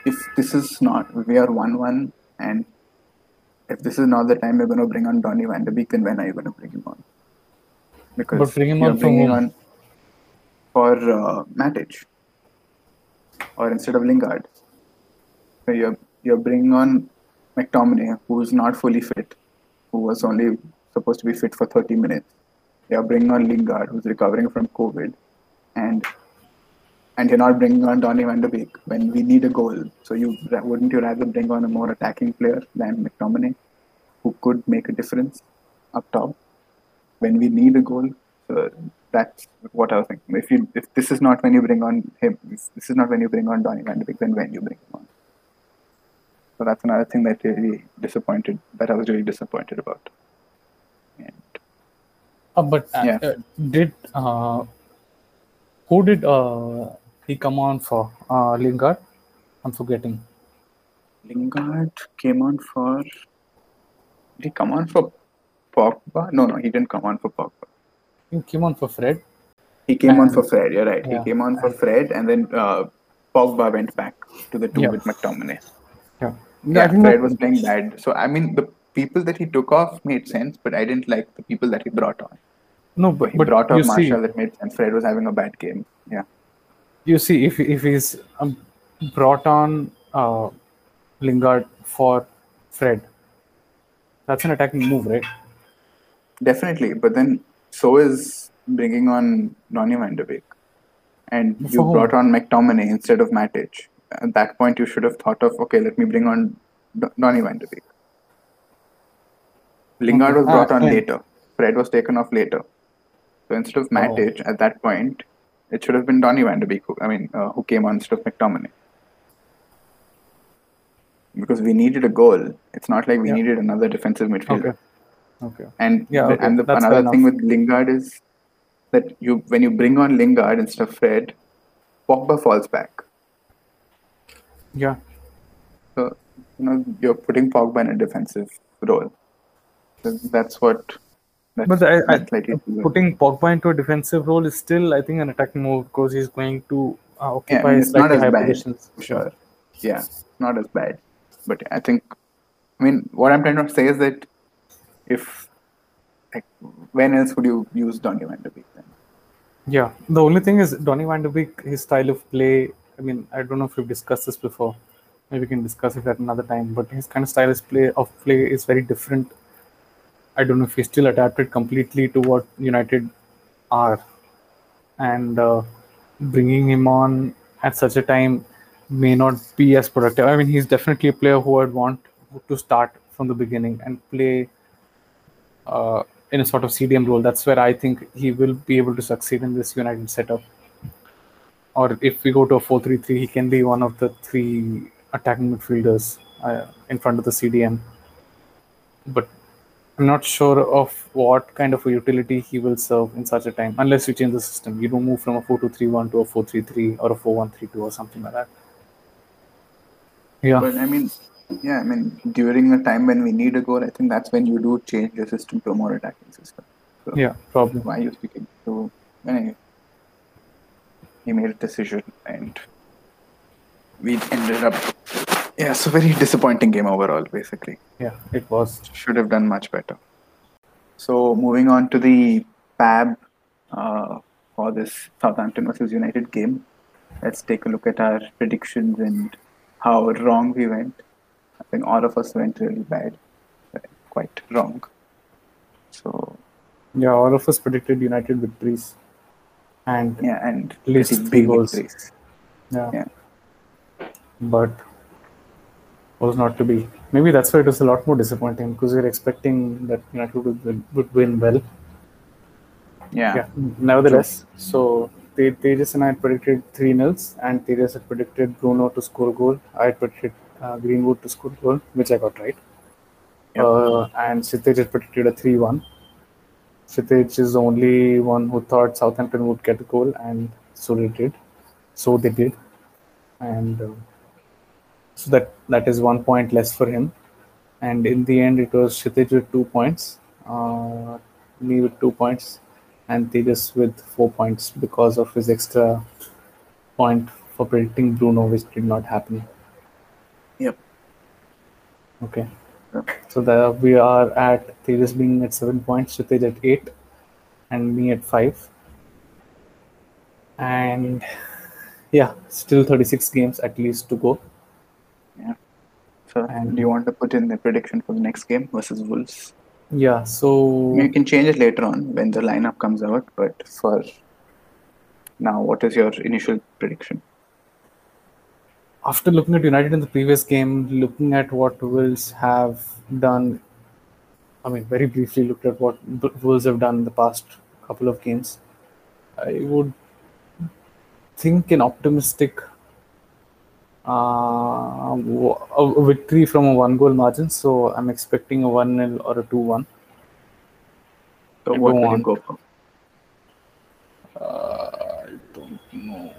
if this is not, we are 1 1, and if this is not the time you're going to bring on Donny van de Beek, then when are you going to bring him on? Because But bring him you're on bringing whom? on for uh, Matic or instead of Lingard. So you're you're bringing on McTominay, who's not fully fit, who was only supposed to be fit for 30 minutes. You're bringing on Lingard, who's recovering from COVID, and and you're not bringing on Donny van de Beek when we need a goal. So you wouldn't you rather bring on a more attacking player than McTominay, who could make a difference up top when we need a goal? So that's what I was thinking. If you if this is not when you bring on him, this is not when you bring on Donny van de Beek, then when you bring him on. So that's another thing that really disappointed. That I was really disappointed about. And Uh, but uh, Yeah. uh, did uh, who did uh, he come on for? Uh, Lingard? I'm forgetting. Lingard came on for. Did he come on for Pogba? No, no, he didn't come on for Pogba. He came on for Fred. He came on for Fred. You're right. yeah, He came on for and- Fred, and then uh, Pogba went back to the two Yeah. with McTominay. Yeah, Yeah, Fred was playing bad. So I mean, the people that he took off made sense, but I didn't like the people that he brought on. No, But he but brought on see, Martial that made sense. Fred was having a bad game. Yeah. you see, if if he's um, brought on uh, Lingard for Fred, that's an attacking move, right? Definitely, but then so is bringing on Donny van de Beek, and For you whom? brought on McTominay instead of Matic. At that point, you should have thought of okay, let me bring on Donny van de Beek. Lingard was brought on yeah. later. Fred was taken off later. So instead Oh. of Matic at that point, it should have been Donny van de Beek. Who, I mean, uh, who came on instead of McTominay. Because we needed a goal. It's not like we Yeah. needed another defensive midfielder. Okay. Okay. And Yeah, okay, and the, another thing with Lingard is that you when you bring on Lingard instead of Fred, Pogba falls back. Yeah. So you know you're putting Pogba in a defensive role. That's what. That's, But I, I, putting Pogba into a defensive role is still, I think, an attacking move because he's going to uh, occupy it's not as bad. positions. for sure. Yeah, not as bad. But I think, I mean, what I'm trying to say is that if, like, when else would you use Donny van de Beek then? Yeah. The only thing is Donny van de Beek, his style of play. I mean, I don't know if we've discussed this before. Maybe we can discuss it at another time. But his kind of style of play of play is very different. I don't know if he's still adapted completely to what United are, and uh, bringing him on at such a time may not be as productive. I mean, he's definitely a player who I'd want to start from the beginning and play uh, in a sort of CDM role. That's where I think he will be able to succeed in this United setup. Or if we go to a 4 3 3, he can be one of the three attacking midfielders uh, in front of the CDM. But I'm not sure of what kind of a utility he will serve in such a time, unless you change the system. You don't move from a 4 2 3 to a 4 3 3 or a 4 1 3 2 or something like that. Yeah. But I mean, yeah, I mean, during a time when we need a goal, I think that's when you do change your system to a more attacking system. So Yeah, probably. why you speaking? So anyway, he made a decision, and we ended up. Yeah, a very disappointing game overall. Basically, Yeah, it was. should have done much better. So moving on to the PAB uh, for this Southampton versus United game, let's take a look at our predictions and how wrong we went. I think all of us went really bad, quite wrong. So Yeah, all of us predicted United victories, and Yeah, and At least three big goals. victories. yeah, Yeah. but was not to be. Maybe that's why it was a lot more disappointing because we were expecting that United would win, would win well. Yeah. Yeah, nevertheless, so Te- Tejas and I had predicted 3 nils, and Tejas had predicted Bruno to score a goal. I had predicted uh, Greenwood to score a goal, which I got right. Yep. Uh, and Kshitij had predicted a 3 1. Kshitij is the only one who thought Southampton would get a goal, and so they did. So they did. And uh, so that, that is one point less for him. And in the end, it was Kshitij with two points, uh, me with two points, and Tejas with four points because of his extra point for predicting Bruno, which did not happen. Yep. Okay. Yep. So the, we are at Tejas being at seven points, Kshitij at eight, and me at five. And yeah, still 36 games at least to go. So, And- do you want to put in the prediction for the next game versus Wolves? Yeah, so You can change it later on when the lineup comes out, but for now, what is your initial prediction? after looking at United in the previous game, looking at what Wolves have done, I mean, very briefly looked at what Wolves have done in the past couple of games, I would think an optimistic uh, a victory from a one goal margin. So I'm expecting a 1 0 or a 2 1. So, I what will you go for? Uh, I don't know.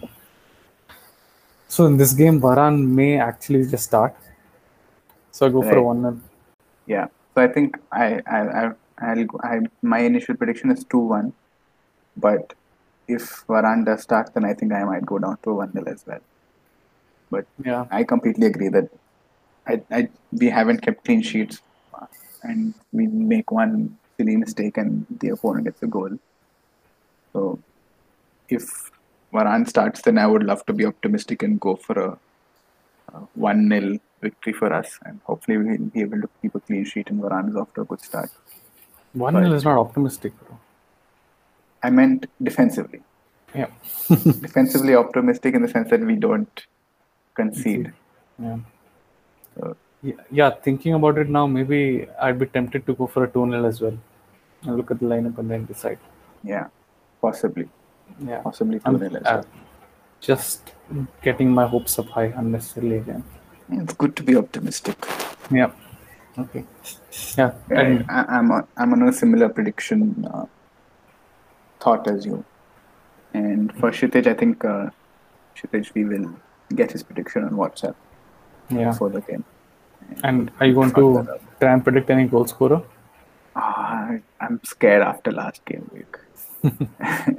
So in this game, Varane may actually just start. So I go for a 1 0. Yeah. So I think I I I I'll, go- I my initial prediction is two one, but if Varane does start, then I think I might go down to one 0 as well. But Yeah. I completely agree that I, I we haven't kept clean sheets, and we make one silly mistake and the opponent gets a goal. So if Varane starts, then I would love to be optimistic and go for a, a one 0 victory for us, and hopefully we'll be able to keep a clean sheet and Varane is off to a good start. 1 0 is not optimistic. Bro. I meant defensively. Yeah. defensively optimistic in the sense that we don't concede. Yeah. So- yeah. Yeah, thinking about it now, maybe I'd be tempted to go for a 2 0 as well. And look at the lineup and then decide. Yeah, possibly, Yeah. possibly 2 0 as uh, well. just getting my hopes up high unnecessarily again. It's good to be optimistic. Yeah. Okay. Yeah. And I, I'm on, I'm on a similar prediction uh, thought as you. And for Kshitij, I think uh, Kshitij, we will get his prediction on WhatsApp yeah. before the game. And are you going to try and predict any goal scorer? I- I'm scared after last game week.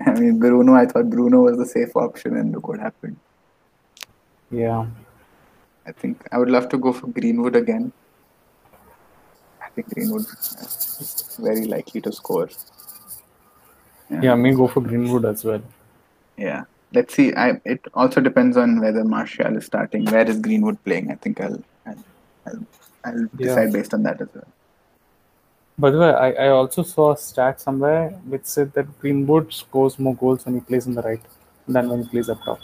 I mean, Bruno, I thought Bruno was the safe option, and look what happened. Yeah. I think I would love to go for Greenwood again. I think Greenwood is very likely to score. Yeah, me go for Greenwood as well. Yeah. Let's see. I it also depends on whether Martial is starting. Where is Greenwood playing? I think I'll I'll I'll, I'll Yeah. decide based on that as well. By the way, I, I also saw a stat somewhere which said that Greenwood scores more goals when he plays on the right than when he plays up top.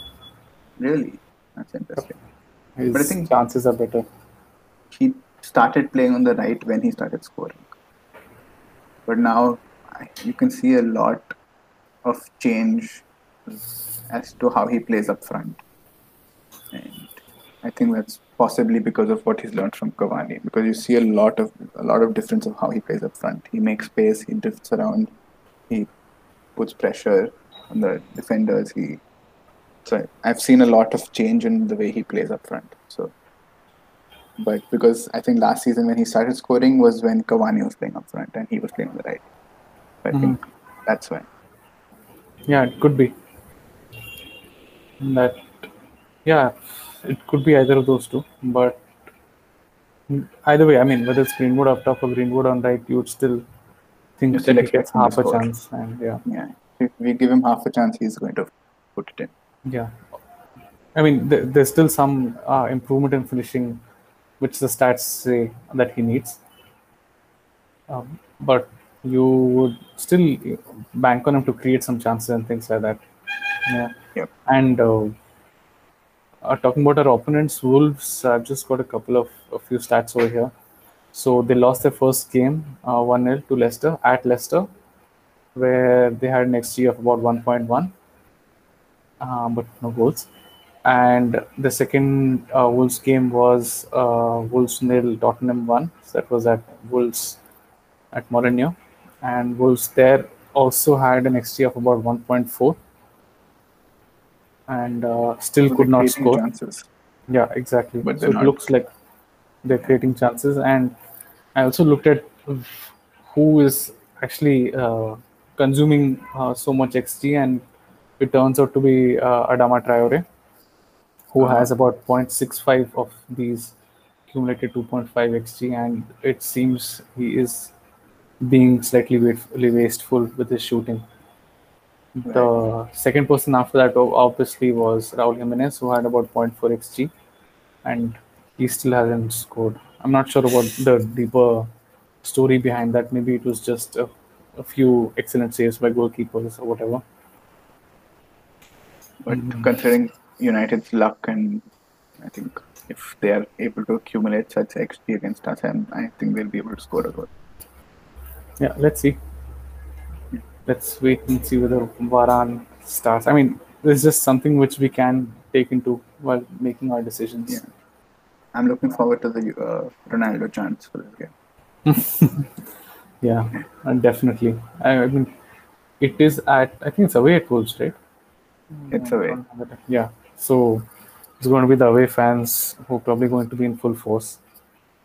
Really, that's interesting. His But I think- chances are better. He started playing on the right when he started scoring, but now you can see a lot of change as to how he plays up front, and I think that's possibly because of what he's learned from Cavani. Because you see a lot of a lot of difference of how he plays up front. He makes space, he drifts around, he puts pressure on the defenders. He so I've seen a lot of change in the way he plays up front. So, but because I think last season when he started scoring was when Cavani was playing up front and he was playing on the right. So I think mm. that's why. Yeah, it could be. That, yeah, it could be either of those two. But either way, I mean, whether it's Greenwood up top or Greenwood on right, you would still think You still that he gets expect him to half a score. chance. And yeah, Yeah, if we give him half a chance, he's going to put it in. yeah. I mean, th- there's still some uh, improvement in finishing, which the stats say that he needs. Um, but you would still bank on him to create some chances and things like that. Yeah. Yep. And uh, uh, talking about our opponents, Wolves, I've just got a couple of a few stats over here. So they lost their first game uh, 1 0 to Leicester at Leicester, where they had an XG of about 1.1, uh, but no goals. And the second uh, Wolves game was uh, Wolves nil, Tottenham 1. So that was at Wolves at Molineux. And Wolves there also had an XG of about 1.4 and uh, still So could not score. chances. Yeah, exactly. But so it not- looks like they're creating chances, and I also looked at who is actually uh, consuming uh, so much XG, and it turns out to be uh, Adama Traore, who Uh-huh. has about 0.65 of these accumulated 2.5 XG, and it seems he is being slightly wasteful, wasteful with his shooting. The second person after that obviously was Raul Jimenez, who had about 0.4 xg, and he still hasn't scored. I'm not sure about the deeper story behind that. Maybe it was just a, a few excellent saves by goalkeepers or whatever. But Mm. considering United's luck and I think if they are able to accumulate such XP against us, and I think they'll be able to score a goal. Yeah, let's see. Let's wait and see whether Varane starts. I mean, there's just something which we can take into while making our decisions. Yeah. I'm looking forward to the uh, Ronaldo chance for this game. Yeah, and definitely. I, I mean, it is at I think it's away at Wolves, right? It's away. Yeah, so it's going to be the away fans who are probably going to be in full force.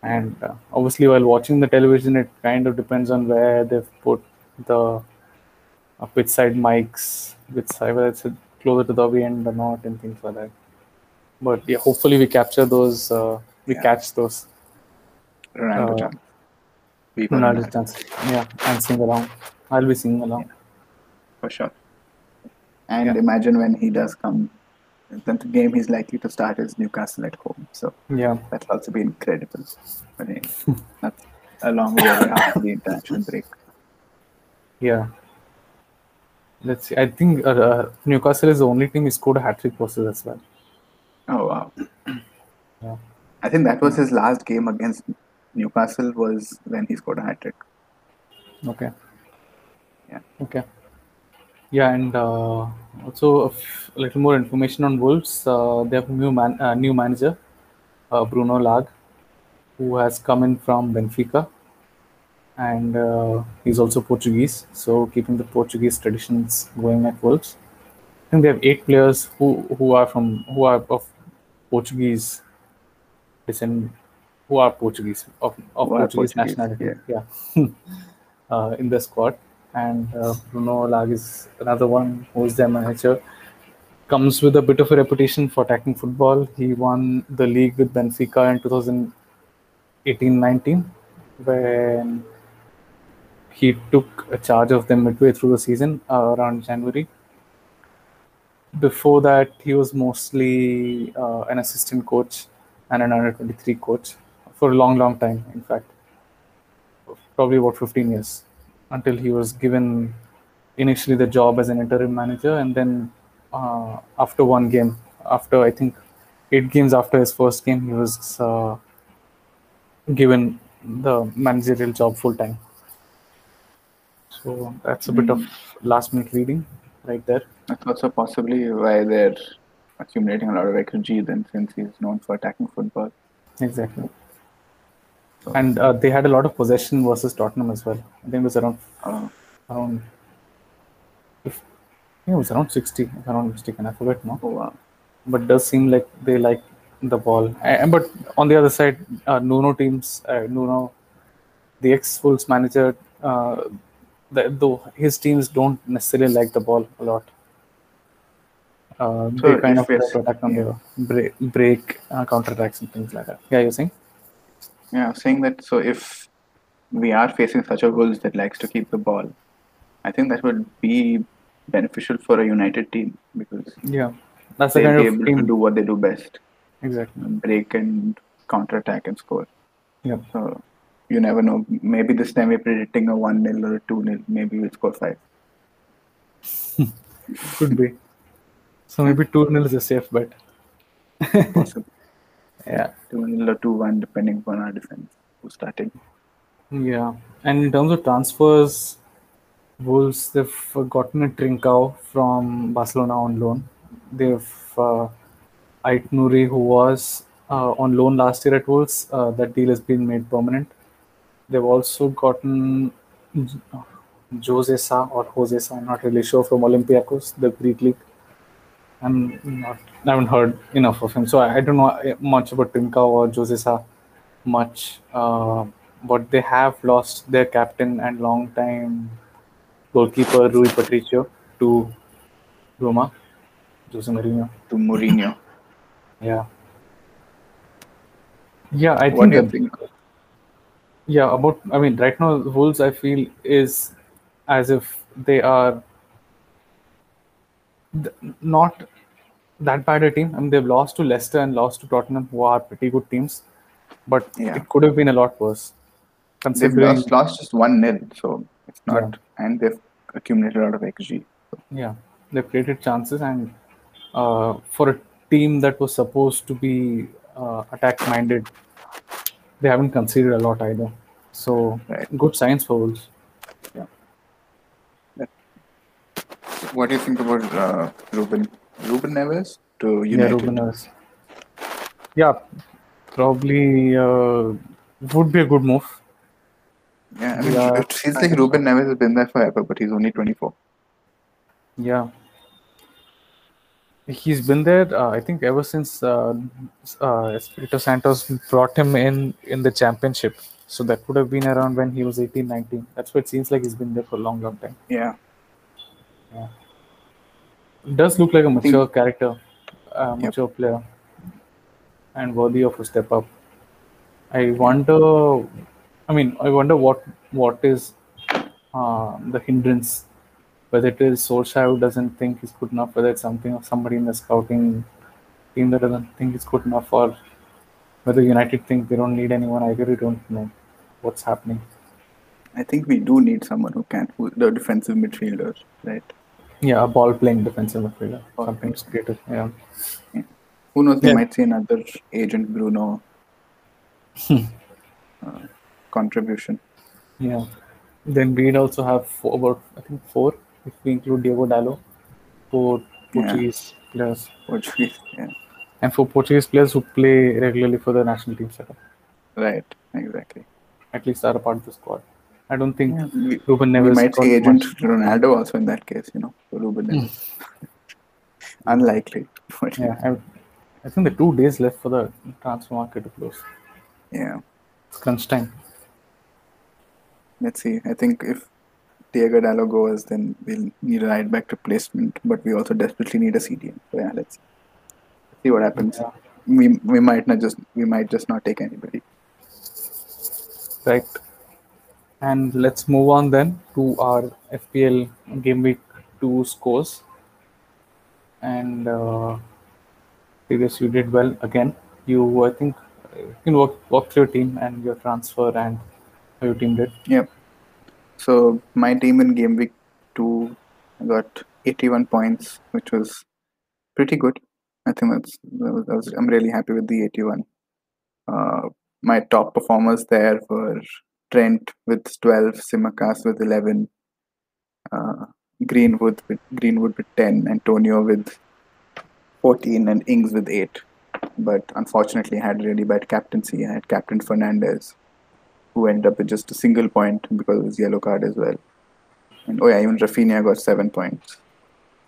And uh, obviously, while watching the television, it kind of depends on where they've put the pitch side mics, which side, whether it's closer to the away end or not, and things like that. But yeah, hopefully we capture those. Uh, we Yeah. catch those Ronaldo Uh, chance. Viva Ronaldo Ronaldo, chances. Yeah, and sing along. I'll be singing along. for sure. And Yeah. imagine when he does come, then the game he's likely to start is Newcastle at home. So Yeah. that'll also be incredible. But anyway, that's a long way away after the international break. Yeah. Let's see. I think uh, uh, Newcastle is the only team who scored a hat trick versus as well. Oh wow! Yeah. I think that was his last game against Newcastle was when he scored a hat trick. Okay. Yeah. Okay. Yeah, and uh, also a f- little more information on Wolves. Uh, they have a new man, uh, new manager, uh, Bruno Lage, who has come in from Benfica, and uh, he's also Portuguese. So keeping the Portuguese traditions going at Wolves. I think they have eight players who who are from who are of Portuguese descent, who are Portuguese of, of Portuguese, Portuguese, nationality. Yeah. uh, in the squad, and uh, Bruno Lage is another one who is their manager. Comes with a bit of a reputation for attacking football. He won the league with Benfica in 2018-19, when he took charge of them midway through the season uh, around January. Before that, he was mostly uh, an assistant coach and an under 23 coach for a long, long time, in fact probably about 15 years until he was given initially the job as an interim manager and then uh, after one game after i think eight games after his first game he was uh, given the managerial job full time so that's a bit of last minute reading right there. That's also possibly why they're accumulating a lot of XG then since he's known for attacking football. exactly. And uh, they had a lot of possession versus tottenham as well. I think it was around Uh, around if, I think it was around 60 if i'm not mistaken. I forget now. Oh wow. but does seem like they like the ball. And, but on the other side, uh, Nuno teams, uh, Nuno, the ex-Wolves manager, uh, the, though his teams don't necessarily like the ball a lot. Uh, So they kind of attack on the break, break uh, counter attacks and things like that. Yeah, you're saying? Yeah, saying that so if we are facing such a Wolves that likes to keep the ball, I think that would be beneficial for a United team because Yeah, that's the kind be of able to team. do what they do best Exactly. break and counter attack and score. Yeah. So you never know. Maybe this time we're predicting a 1 0 or a 2 0. Maybe we'll score 5. Could be. So maybe 2 0 is a safe bet. Possible. Yeah. 2 0 or 2 1, depending upon our defense who's starting. Yeah. And in terms of transfers, Wolves, they've gotten a Trincao from Barcelona on loan. They've uh, Ait Nouri, who was uh, on loan last year at Wolves, uh, that deal has been made permanent. They've also gotten Jose Sa or Jose Sa, I'm not really sure, from Olympiacos, the Greek league. I'm not, I haven't heard enough of him, so I, I don't know much about Trincao or Jose Sa much. Uh, but they have lost their captain and long-time goalkeeper Rui Patricio to Roma, Jose Mourinho. To Mourinho. Yeah. Yeah, I think do you that, think? Yeah, about I mean right now Wolves I feel is as if they are th- not that bad a team. I mean they've lost to Leicester and lost to Tottenham, who are pretty good teams, but Yeah. it could have been a lot worse. considering They've lost, lost just 1 nil so it's not. And they've accumulated a lot of XG. yeah, they've created chances, and uh, for a team that was supposed to be uh, attack-minded, they haven't conceded a lot either. So Right. good signs for Wolves. What do you think about uh, Ruben? Ruben Neves to United? Yeah, Ruben Neves. Yeah, probably uh, would be a good move. Yeah, I mean, Yeah. it feels like Ruben Neves has been there forever, but he's only 24. Yeah. He's been there, uh, I think, ever since uh, uh, Espirito Santos brought him in in the championship. So that would have been around when he was 18, 19. That's what it seems like he's been there for a long, long time. Yeah. Yeah. Does look like a mature character, uh, Yep. mature player, and worthy of a step up. I wonder. I mean, I wonder what what is uh, the hindrance. Whether it is Solskjaer who doesn't think he's good enough, whether it's something of somebody in the scouting team that doesn't think he's good enough, or whether United think they don't need anyone. I really don't know what's happening. I think we do need someone who can, who the defensive midfielder, right? Yeah, a ball playing defensive midfielder, Ball something creative. Yeah. Who knows? We Yeah. might see another agent Bruno uh, contribution. Yeah. Then we'd also have four, about I think four if we include Diogo Dalot, four Portuguese players, Portuguese. Yeah. and for Portuguese players who play regularly for the national team setup. Right. Exactly. At least are a part of the squad. I don't think Yeah, we, Ruben we might see agent much- Ronaldo also in that case. You know, for Ruben Neves. Hmm. Unlikely, Yeah, I, I think the two days left for the transfer market to close. yeah. It's crunch time. Let's see. I think if Diogo Dalot goes, then we'll need a right back replacement, but we also desperately need a CDM. So yeah, let's see what happens. Yeah. We we might not just we might just not take anybody. Right. And let's move on then to our FPL game week two scores. And uh, I guess you did well again. You, I think, you can walk, walk through your team and your transfer and how your team did. Yep. So my team in game week two got 81 points, which was pretty good. I think that's that was, I'm really happy with the 81. Uh, my top performers there were Trent with 12, Tsimikas with 11, uh, Greenwood with Greenwood with 10, Antonio with 14, and Ings with 8. But unfortunately, I had really bad captaincy. I had Captain Fernandes, who ended up with just a single point because of his yellow card as well. And oh yeah, even Raphinha got seven points.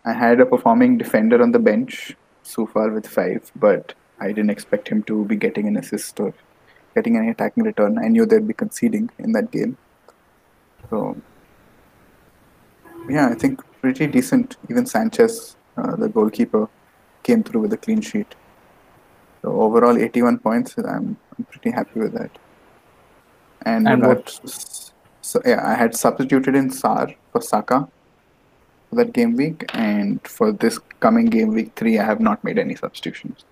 I had a performing defender on the bench, so far with five, but I didn't expect him to be getting an assist or getting any attacking return. I knew they'd be conceding in that game. So yeah, I think pretty decent. Even Sanchez, uh, the goalkeeper, came through with a clean sheet. So overall, 81 points. I'm, I'm pretty happy with that. And, And I what- had, so yeah, I had substituted in Sarr for Saka for that game week, and for this coming game week three, I have not made any substitutions.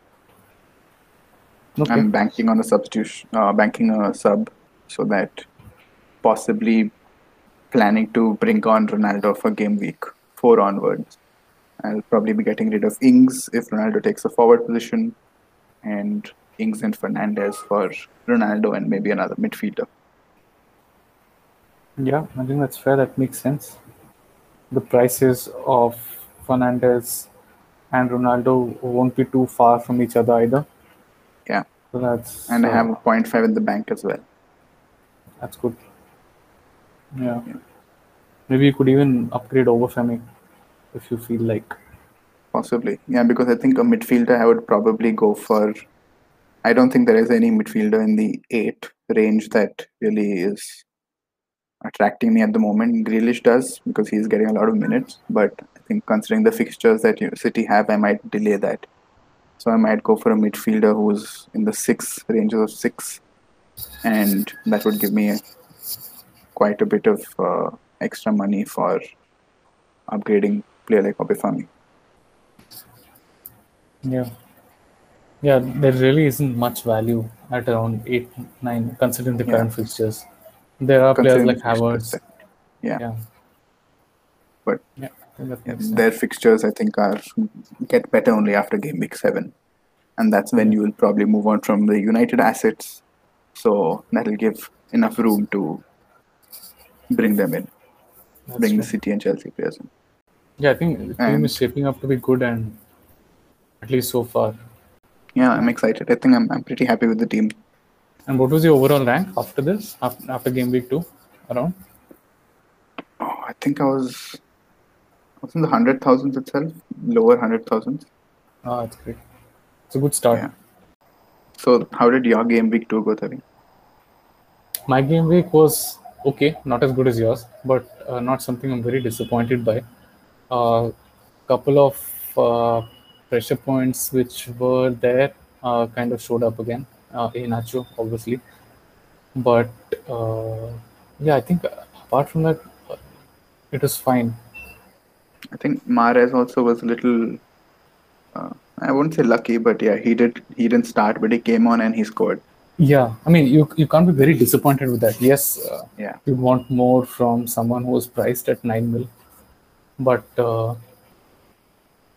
Okay. I'm banking on a substitution, uh, banking a sub. so that possibly planning to bring on Ronaldo for game week four onwards. I'll probably be getting rid of Ings if Ronaldo takes a forward position, and Ings and Fernandes for Ronaldo and maybe another midfielder. Yeah, I think that's fair. That makes sense. The prices of Fernandes and Ronaldo won't be too far from each other either. Yeah. So that's And I uh, have a 0.5 in the bank as well. that's good. Yeah. Maybe you could even upgrade Obafemi if you feel like. Possibly. Yeah, because I think a midfielder I would probably go for. I don't think there is any midfielder in the eight range that really is attracting me at the moment. Grealish does because he's getting a lot of minutes, but I think considering the fixtures that you- City have, I might delay that. So I might go for a midfielder who's in the six ranges of six, and that would give me quite a bit of uh, extra money for upgrading player like Obafemi. Yeah. Yeah, there really isn't much value at around 8, 9, considering the Yeah. current fixtures. There are players like Havertz. Yeah. Yeah. But Yeah, I think that Yeah, their fixtures, I think, are get better only after game week seven, and that's when you will probably move on from the United assets. So that'll give enough room to bring them in, That's bring the. City and Chelsea players in. Yeah, I think the team And- is shaping up to be good, and at least so far. Yeah, I'm excited. I think I'm I'm pretty happy with the team. And what was the overall rank after this, after, after game week two, around? Oh, I think I was I was in the hundred thousands itself, lower hundred thousands. Ah, that's great. It's a good start. Yeah. So how did your game week two go, Tavi? My game week was okay, not as good as yours, but uh, not something I'm very disappointed by. A uh, couple of uh, pressure points which were there uh, kind of showed up again. Uh, Nacho, obviously, but uh, yeah, I think apart from that, it was fine. I think Mahrez also was a little. Uh, I wouldn't say lucky, but yeah, he did. He didn't start, but he came on and he scored. Yeah, I mean, you you can't be very disappointed with that. Yes, uh, Yeah. you'd want more from someone who was priced at nine mil, but uh,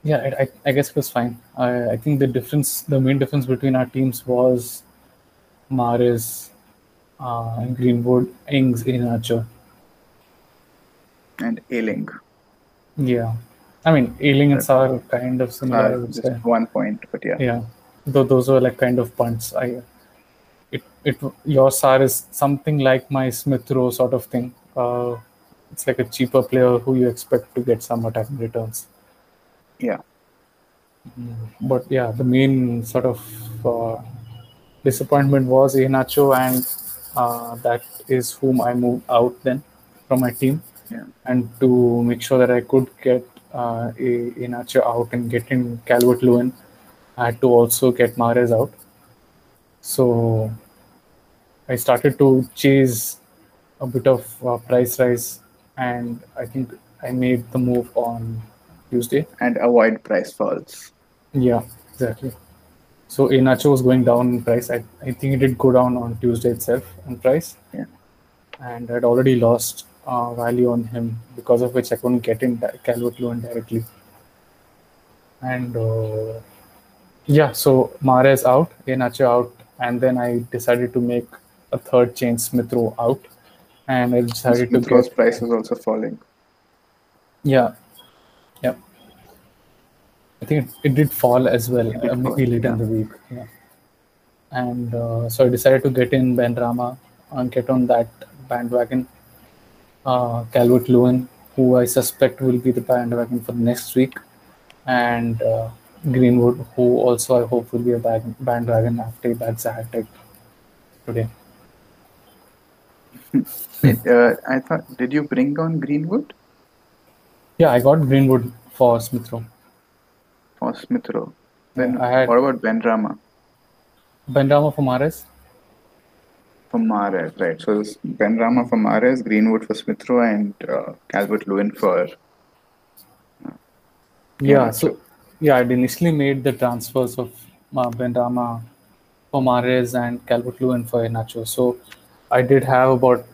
yeah, I, I, I guess it was fine. I, I think the difference, the main difference between our teams was Mahrez uh, and Greenwood, Ings, Iheanacho. and Ayling. Yeah, I mean, Ayling and Sarr are kind of similar. Uh, just one point, but yeah. Yeah, though those were like kind of punts. I, it it your Sarr is something like my Smith Rowe sort of thing. Uh, it's like a cheaper player who you expect to get some attacking returns. Yeah. But yeah, the main sort of uh, disappointment was Iheanacho, and uh, that is whom I moved out then from my team. Yeah. And to make sure that I could get uh, a Iheanacho out and get in Calvert Lewin, I had to also get Mahrez out. So I started to chase a bit of uh, price rise, and I think I made the move on Tuesday. And avoid price falls. Yeah, exactly. So Iheanacho was going down in price. I, I think it did go down on Tuesday itself in price. Yeah. And I'd already lost uh, value on him because of which I couldn't get in di- Calvert Lewin directly. And uh, yeah, so Mahrez out, Iheanacho out, and then I decided to make a third change, Smith Rowe out, and I decided to Smith Rowe's get price is also falling. yeah. I think it, it did fall as well, uh, maybe fall, later in the week. Yeah. And uh, so I decided to get in Benrahma and get on that bandwagon. Uh, Calvert Lewin, who I suspect will be the bandwagon for next week, and uh, Greenwood, who also I hope will be a bag, bandwagon after he bags a hat trick today. Uh, I thought, did you bring on Greenwood Yeah, I got Greenwood for Smith Rowe. Or Smith Rowe? Then Yeah, I had- what about Ben Rama Benrahma for Mahrez. for Mahrez? Right. So Benrahma for Mahrez, Greenwood for Smith Rowe, and uh, Calvert Lewin for. Yeah, Yeah, so yeah, I'd initially made the transfers of uh, Benrahma for Mahrez and Calvert Lewin for Nacho. So I did have about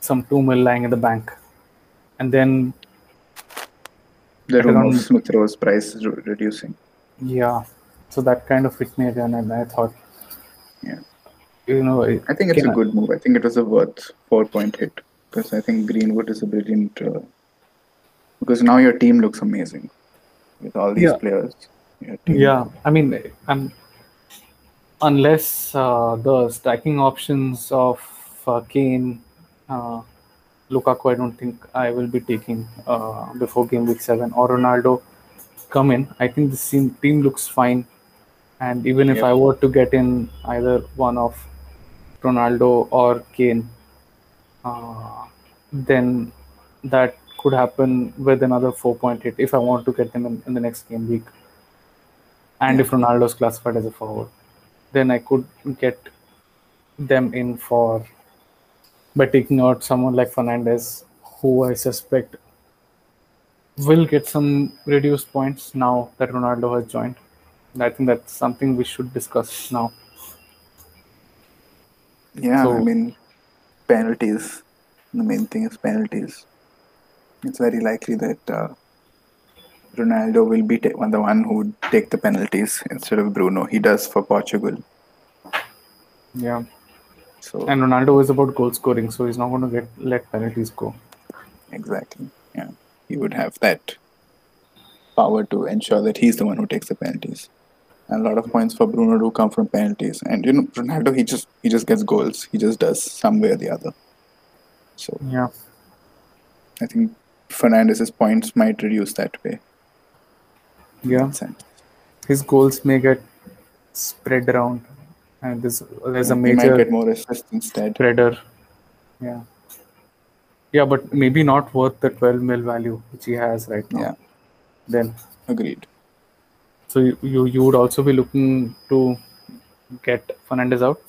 some two mil lying in the bank, and then The At rumor around- Smith Rowe's price is re- reducing. yeah, so that kind of hit me again, and I thought, Yeah. you know, I I think it's a I- good move. I think it was a worth four point hit because I think Greenwood is a brilliant. Uh, because now your team looks amazing with all these Yeah. players. Yeah, I mean, I'm unless uh, the stacking options of uh, Kane, uh, Lukaku, I don't think I will be taking uh, before game week seven or Ronaldo come in. I think the team, team looks fine, and even if Yep. I were to get in either one of Ronaldo or Kane, uh, then that could happen with another 4.8 if I want to get them in, in the next game week and if Ronaldo is classified as a forward, then I could get them in for by taking out someone like Fernandes, who I suspect will get some reduced points now that Ronaldo has joined. And I think that's something we should discuss now. Yeah, So- I mean, penalties. The main thing is penalties. It's very likely that uh, Ronaldo will be ta- the one who would take the penalties instead of Bruno. He does for Portugal. Yeah, So and Ronaldo is about goal scoring, so he's not going to get let penalties go. exactly, yeah, he would have that power to ensure that he's the one who takes the penalties. And a lot of points for Bruno do come from penalties. And you know, Ronaldo, he just he just gets goals. He just does some way or the other. So Yeah, I think Fernandes's points might reduce that way. yeah. His goals may get spread around, and there's there's a He might major get more assists instead. spreader. Yeah. Yeah, but maybe not worth the 12 mil value which he has right now. Yeah, Then, agreed. so you, you you would also be looking to get Fernandes out.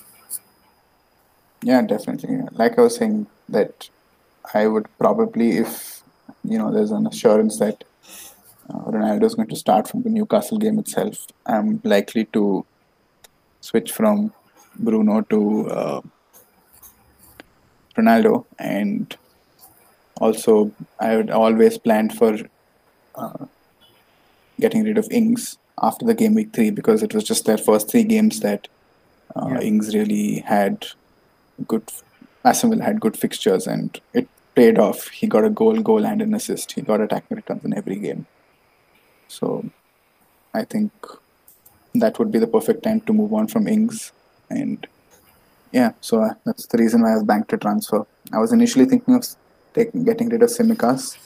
Yeah, definitely. Like I was saying, that I would probably, if you know, there's an assurance that uh, Ronaldo is going to start from the Newcastle game itself, I'm likely to switch from Bruno to uh, Ronaldo, and also I would always planned for uh, getting rid of Ings after the game week three because it was just their first three games that uh, Yeah. Ings really had good. Villa had good fixtures and it paid off. He got a goal, goal, and an assist. He got attacking returns in every game. So I think that would be the perfect time to move on from Ings. And yeah, so uh, that's the reason why I've banked a transfer. I was initially thinking of taking, getting rid of Tsimikas,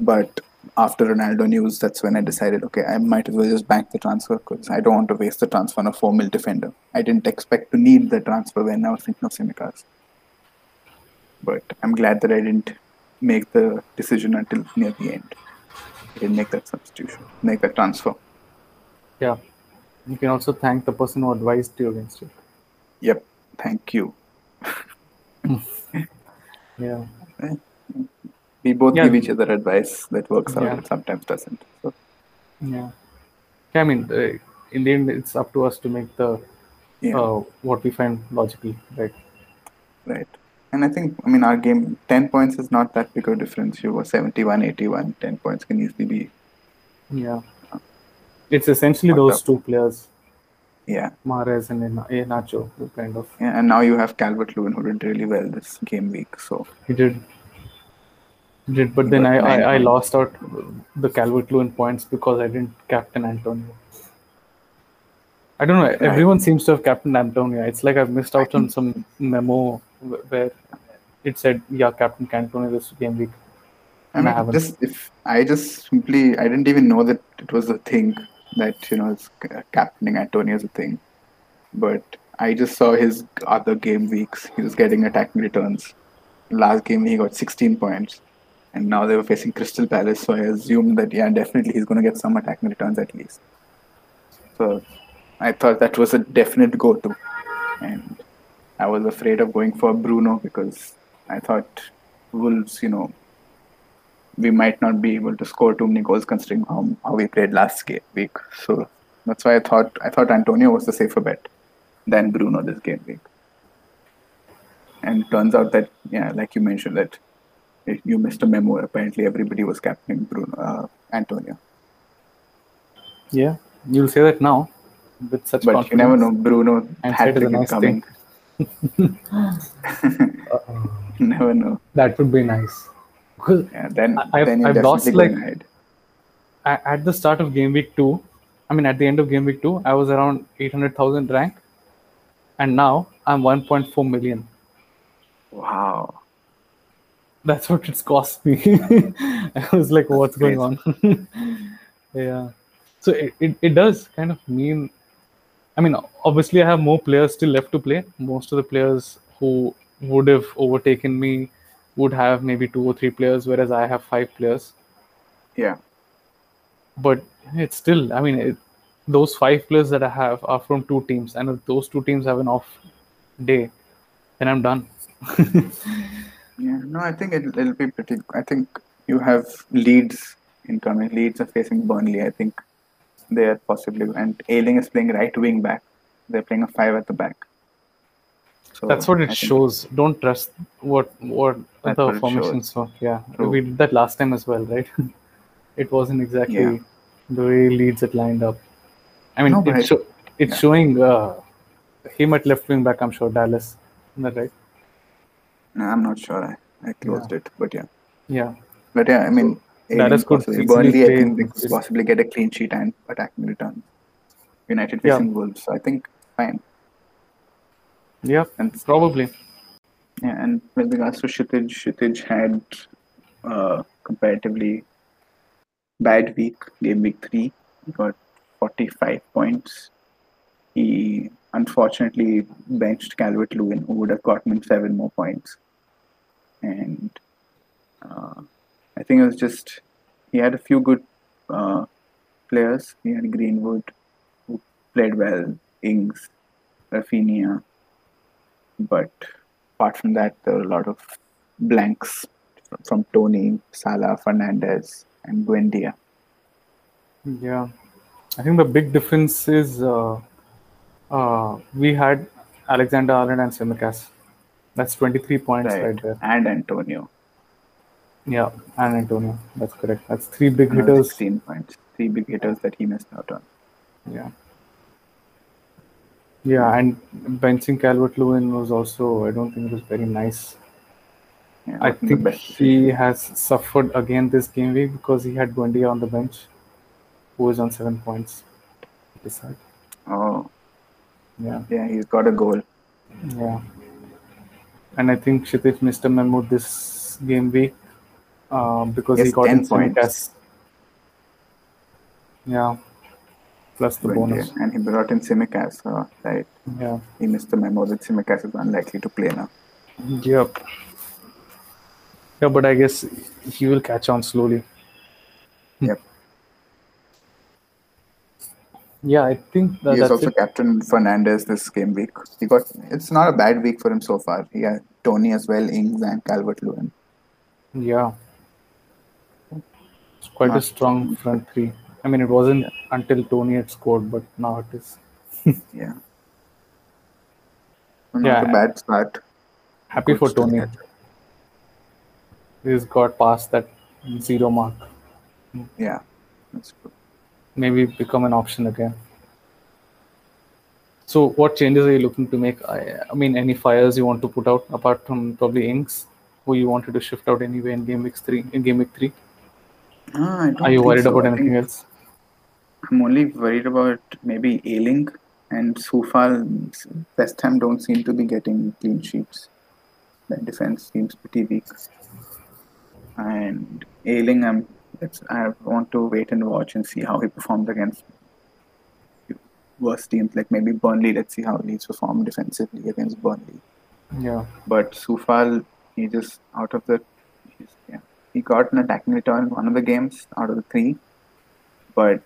but after Ronaldo news, that's when I decided, okay, I might as well just bank the transfer because I don't want to waste the transfer on a 4 mil defender. I didn't expect to need the transfer when I was thinking of Tsimikas. But I'm glad that I didn't make the decision until near the end. I didn't make that substitution, make that transfer. Yeah. You can also thank the person who advised you against it. Yep, thank you. Yeah. We both Yeah. give each other advice that works out Yeah. and sometimes doesn't. So, Yeah. Yeah, I mean, uh, in the end, it's up to us to make the yeah. uh, what we find logical, right? Right. And I think, I mean, our game, 10 points is not that big a difference. You were 71, 81. 10 points can easily be, Yeah. It's essentially those two players, yeah. Mahrez and Iheanacho, eh, who kind of yeah. And now you have Calvert Lewin, who did really well this game week. So, He did. He did, but He then I, I, I lost out the Calvert Lewin points because I didn't captain Antonio. I don't know. Everyone seems to have captain Antonio. It's like I've missed out on some memo where it said, "Yeah, Captain Antonio this game week." I And I mean, haven't. just if I just simply, I didn't even know that it was a thing that, you know, uh, captaining Antonio is a thing. But I just saw his other game weeks. He was getting attacking returns. Last game, he got 16 points. And now they were facing Crystal Palace. So I assumed that, yeah, definitely he's going to get some attacking returns at least. So I thought that was a definite go to. And I was afraid of going for Bruno because I thought Wolves, you know, we might not be able to score too many goals considering how, how we played last game week. So that's why I thought I thought Antonio was the safer bet than Bruno this game week. and turns out that yeah, like you mentioned that it, you missed a memo. Apparently, everybody was captaining Bruno uh, Antonio, Yeah, you'll say that now with such but you never know. Bruno had to nice coming. Never know. That would be nice. Because Yeah, then I- I've- then I've lost, like- ahead. at the start of game week two, I mean, at the end of game week two, I was around 800,000 rank. And now I'm 1.4 million. Wow. That's what it's cost me. I was like, what's going on? yeah. So it, it, it does kind of mean, I mean, obviously, I have more players still left to play. Most of the players who would have overtaken me would have maybe two or three players, whereas I have five players. Yeah. but it's still i mean it, those five players that i have are from two teams and if those two teams have an off day then i'm done Yeah. No, I think it'll, it'll be pretty. I think you have Leeds incoming. Leeds are facing Burnley. I think they are possibly and Ayling is playing right wing back. They're playing a five at the back. So that's what it shows don't trust what what the what formations were yeah True. we did that last time as well right it wasn't exactly Yeah. the way Leeds it lined up i mean No, it's, sho- it's yeah. showing uh, him at left wing back i'm sure dallas Isn't that right No, I'm not sure. I, I closed it, but yeah. yeah But yeah, I mean, Ayling Dallas could possibly. Burnley, I think they could possibly get a clean sheet and attacking return. United Yeah. facing Wolves. So I think fine. Yeah And probably Yeah, and with regards to Kshitij, Kshitij had uh, comparatively bad week, game week three. He got 45 points. He unfortunately benched Calvert Lewin, who would have gotten him seven more points. And uh, I think it was just, he had a few good uh, players. He had Greenwood, who played well, Ings, Raphinha. But apart from that, there were a lot of blanks from, Toney, Salah, Fernandes, and Buendia. Yeah, I think the big difference is uh, uh, we had Alexander Arnold and Tsimikas. That's 23 points right. Right. there. And Antonio. Yeah, and Antonio. That's correct. That's three big hitters. 16 points. Three big hitters that he missed out on. Yeah. Yeah, and benching Calvert Lewin was also, I don't think it was very nice. Yeah, I think he has suffered again this game week because he had Buendia on the bench, who is on seven points. This side. Oh, Yeah. yeah, he's got a goal. Yeah. And I think Kshitij missed a memo this game week uh, because he got 10 in points. Yeah. Plus the bonus. And he brought in Tsimikas. So, uh, right. Yeah. He missed the memo that Tsimikas is unlikely to play now. Yep. Yeah, but I guess he will catch on slowly. Hmm. Yep. Yeah, I think that, he is that's also it. captain Fernandes this game week. He got it's not a bad week for him so far. He had Toney as well, Ings and Calvert Lewin. Yeah. It's quite a strong front three. I mean, it wasn't until Toney had scored, but now it is. Yeah. Not Yeah. a bad start. Happy Good for start. Toney. He's got past that zero mark. Yeah. That's good. Maybe become an option again. So, what changes are you looking to make? I, I mean, any fires you want to put out apart from probably Ings, who you wanted to shift out anyway in game week three? In game week three, Ah, I don't are you worried so. about anything else? I'm only worried about maybe Ayling and so far West Ham don't seem to be getting clean sheets. Their defense seems pretty weak. And Ayling, I'm I want to wait and watch and see how he performs against worse teams like maybe Burnley. Let's see how Leeds perform defensively against Burnley. Yeah, But Coufal, he just out of the he's, yeah, he got an attacking return in one of the games out of the three, but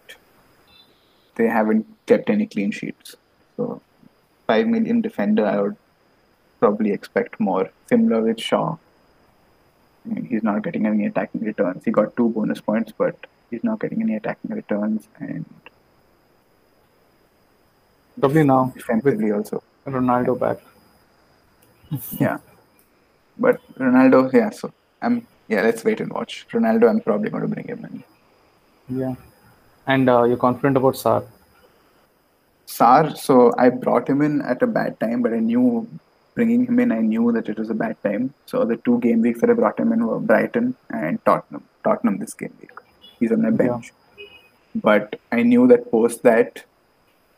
they haven't kept any clean sheets. So five million defender, I would probably expect more. Similar with Shaw. I mean, he's not getting any attacking returns. He got two bonus points, but he's not getting any attacking returns and probably now with defensively also. Ronaldo back. Yeah. But Ronaldo, yeah. So I'm yeah. Let's wait and watch. Ronaldo, I'm probably going to bring him in. Yeah. And uh, you're confident about Sarr? Sarr, so I brought him in at a bad time, but I knew bringing him in, I knew that it was a bad time. So the two game weeks that I brought him in were Brighton and Tottenham. Tottenham this game week. He's on my bench. Yeah. But I knew that post that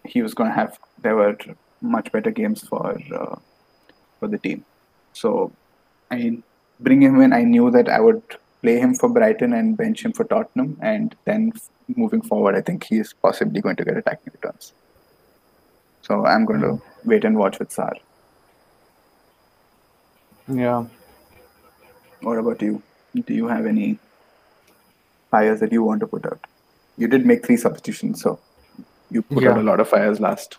he was going to have there were much better games for uh, for the team. So I bring him in. I knew that I would play him for Brighton and bench him for Tottenham, and then moving forward, I think he is possibly going to get attacking returns. So I'm going to hmm. wait and watch with Sarr. Yeah. What about you? Do you have any fires that you want to put out? You did make three substitutions, so you put yeah. out a lot of fires last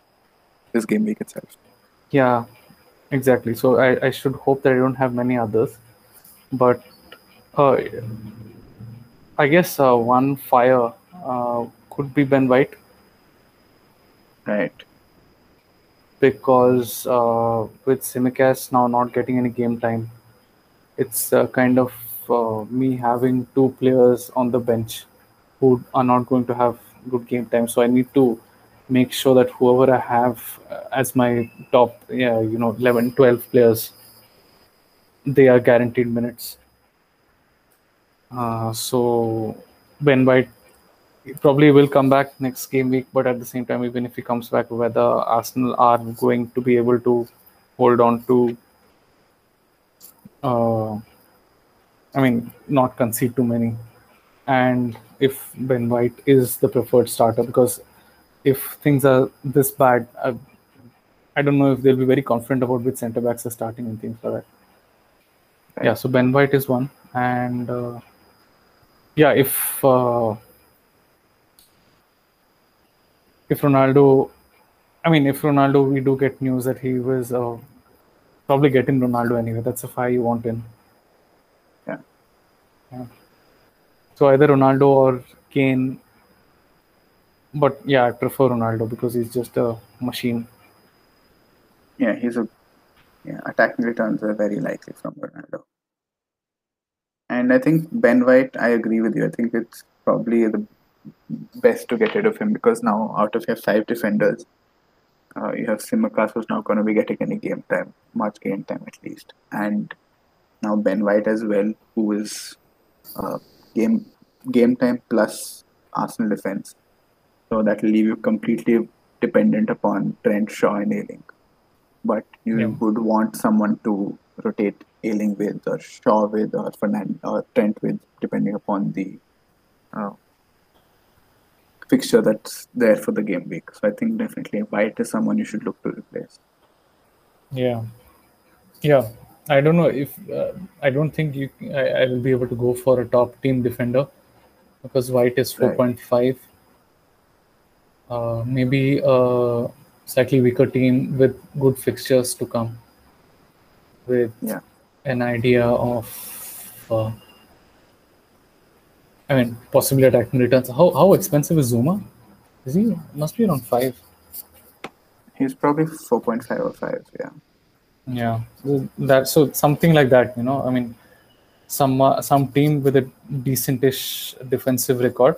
this game week itself. Yeah, exactly. So I, I should hope that I don't have many others, but uh, I guess uh, one fire uh, could be Ben White. Right. Because uh, with Tsimikas now not getting any game time, it's uh, kind of uh, me having two players on the bench who are not going to have good game time. So I need to make sure that whoever I have uh, as my top, yeah, you know, 11, 12 players, they are guaranteed minutes. Uh, so Ben White probably will come back next game week, but at the same time, even if he comes back, whether Arsenal are going to be able to hold on to, uh, I mean, not concede too many, and if Ben White is the preferred starter, because if things are this bad, I, I don't know if they'll be very confident about which centre backs are starting and things like that. Yeah, so Ben White is one, and uh, yeah, if uh, if Ronaldo, I mean, if Ronaldo, we do get news that he was uh, probably getting Ronaldo anyway. That's a five you want in. Yeah. yeah. So either Ronaldo or Kane but yeah, I prefer Ronaldo because he's just a machine. Yeah, he's a yeah, attacking returns are very likely from Ronaldo. And I think Ben White, I agree with you. I think it's probably the best to get rid of him because now out of your five defenders, uh, you have Tsimikas who's not going to be getting any game time, much game time at least, and now Ben White as well, who is uh, game game time plus Arsenal defense. So that will leave you completely dependent upon Trent, Shaw, and Ayling. But you yeah. would want someone to rotate Ayling with, or Shaw with, or Fernand, or Trent with, depending upon the uh, fixture that's there for the game week. So I think definitely White is someone you should look to replace. Yeah, yeah. I don't know if uh, I don't think you I, I, will be able to go for a top team defender because White is four point right. five uh, maybe a slightly weaker team with good fixtures to come, with yeah. An idea of, uh, I mean, possibly attacking returns. How how expensive is Zouma? Is he must be around five? He's probably four point five or five. Yeah. Yeah, that so something like that. You know, I mean, some uh, some team with a decentish defensive record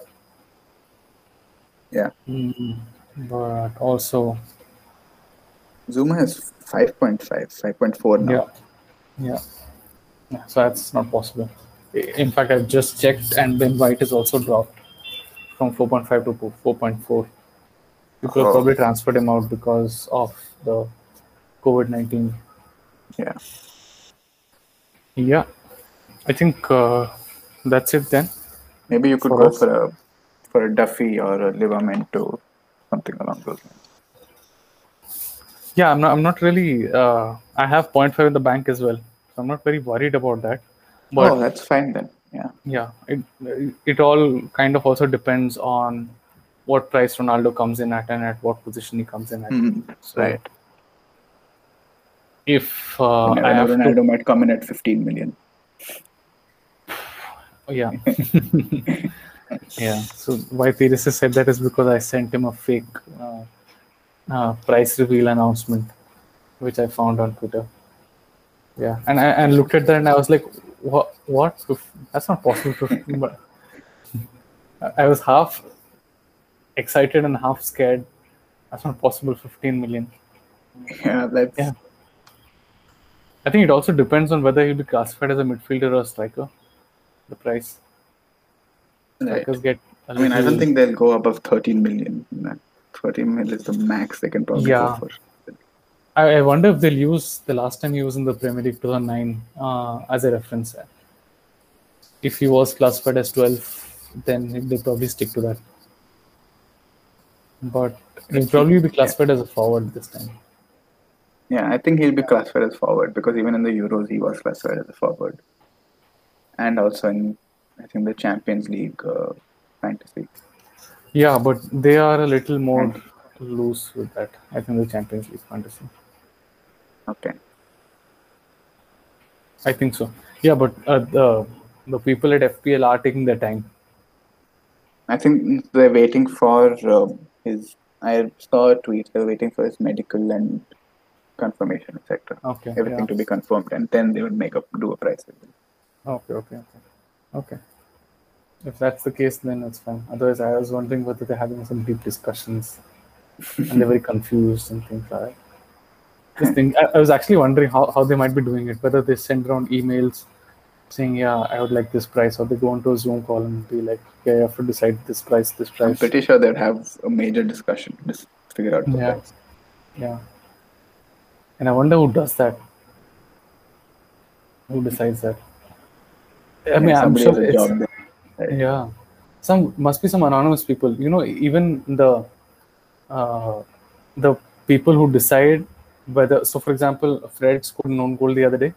yeah. Mm, but also. Zouma has 5.5, 5.4 now. Yeah. Yeah. Yeah. So that's not possible. In fact, I've just checked, and Ben White is also dropped from 4.5 to 4.4. People oh. probably transferred him out because of the COVID 19. Yeah. Yeah. I think uh, that's it then. Maybe you could for go us. for a for a Duffy or a Livramento, something along those lines. Yeah, I'm not. I'm not really. Uh, I have 0.5 in the bank as well, so I'm not very worried about that. But, oh, that's fine then. Yeah. Yeah. It it all kind of also depends on what price Ronaldo comes in at and at what position he comes in at. Mm, so right. If uh, I have Ronaldo to... might come in at 15 million. yeah. yeah. So why Pires said that is because I sent him a fake uh, uh, price reveal announcement, which I found on Twitter. Yeah, and I and looked at that and I was like, what? What? That's not possible. 15, but I was half excited and half scared. That's not possible. 15 million. Yeah, that's Yeah. I think it also depends on whether he'll be classified as a midfielder or a striker. The price. right. Strikers get. I mean, I don't think they'll go above 13 million. Nah, 13 million is the max they can probably Yeah. go for. I, I wonder if they'll use the last time he was in the Premier League 2009 uh, as a reference. If he was classified as 12, then they probably stick to that. But he'll probably be classified as a forward this time. Yeah, I think he'll be classified as forward because even in the Euros he was classified as a forward, and also in I think the Champions League uh, fantasy. Yeah, but they are a little more loose with that. I think the Champions League fantasy. Okay. I think so. Yeah, but uh, the the people at FPL are taking their time. I think they're waiting for um, his. I saw a tweet. They're waiting for his medical and confirmation, etc. Okay. Everything yeah. to be confirmed, and then they would make up do a price. Okay, okay, okay. Okay. If that's the case, then it's fine. Otherwise, I was wondering whether they're having some deep discussions and they're very confused and things like that. Just think, I, I was actually wondering how, how they might be doing it, whether they send around emails saying, Yeah, I would like this price, or they go onto a Zoom call and be like, Yeah, you have to decide this price, this price. I'm pretty sure they'd have a major discussion to just figure out the Yeah. price. Yeah. And I wonder who does that. Who decides that? I mean, I'm sure it's, job there. Right. Yeah. Some must be some anonymous people. You know even the uh, the people who decide whether so for example fred scored an own goal the other day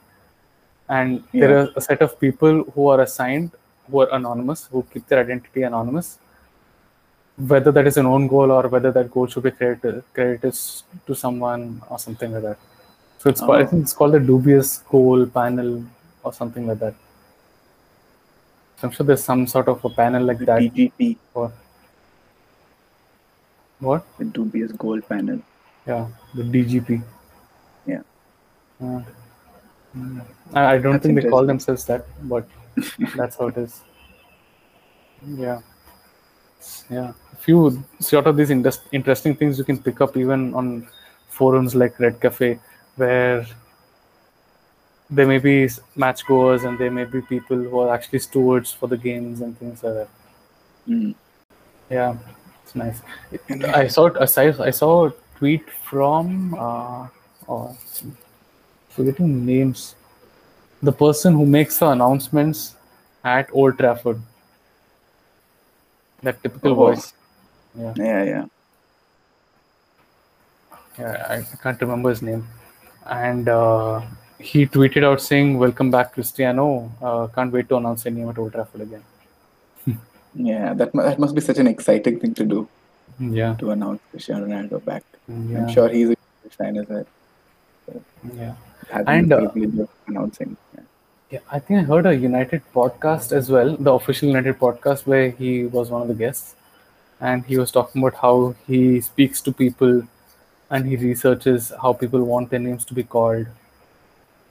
and there are a set of people who are assigned who are anonymous who keep their identity anonymous. Whether that is an own goal or whether that goal should be credited credited to someone or something like that. So it's called, i Oh. think it's called the dubious goal panel or something like that I'm sure there's some sort of a panel like that. DGP, Or what? the dubious gold panel. Yeah, the DGP. Yeah. Uh. I, don't That's think they call themselves that, but that's how it is. Yeah. Yeah. A few sort of these indus- interesting things you can pick up even on forums like Red Cafe, where there may be match goers and there may be people who are actually stewards for the games and things like that. Mm. Yeah, it's nice. I saw it. I saw, I saw a tweet from uh, oh, forgetting names. The person who makes the announcements at Old Trafford. That typical Oh. voice. Yeah, Yeah, yeah. yeah. I, I can't remember his name. And uh, he tweeted out saying, "Welcome back, Cristiano. Uh, can't wait to announce your name at Old Trafford again." Yeah, that, that must be such an exciting thing to do Yeah, to announce Cristiano Ronaldo back. yeah, I'm sure he's a fan as well. yeah. And, the uh, announcing. Yeah. Yeah, I think I heard a United podcast as well, the official United podcast, where he was one of the guests, and he was talking about how he speaks to people and he researches how people want their names to be called.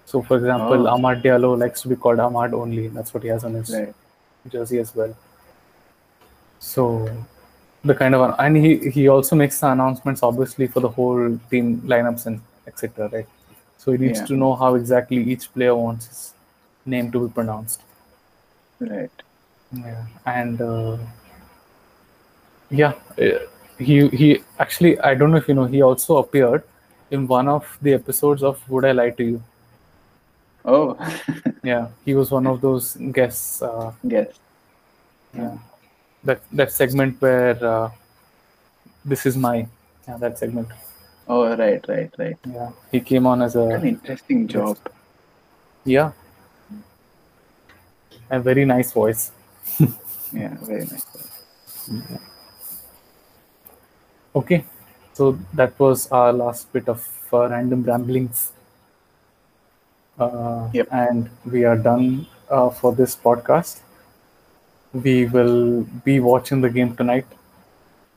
So, for example, Oh. Amad Diallo likes to be called Amad only. That's what he has on his Right. jersey as well. So, the kind of and he he also makes the announcements obviously for the whole team lineups and etc. Right. So he needs Yeah. to know how exactly each player wants his name to be pronounced. Right. Yeah, and uh, yeah, uh, he he actually I don't know if you know he also appeared in one of the episodes of Would I Lie to You? Oh, Yeah, he was one of those guests. Uh, yes. yeah, that that segment where uh, this is my yeah that segment. Oh, right, right, right. Yeah, he came on as An a interesting job. yeah, a very nice voice. Yeah, very nice. Okay, so that was our last bit of uh, random ramblings. Uh, Yep. And we are done uh, for this podcast. We will be watching the game tonight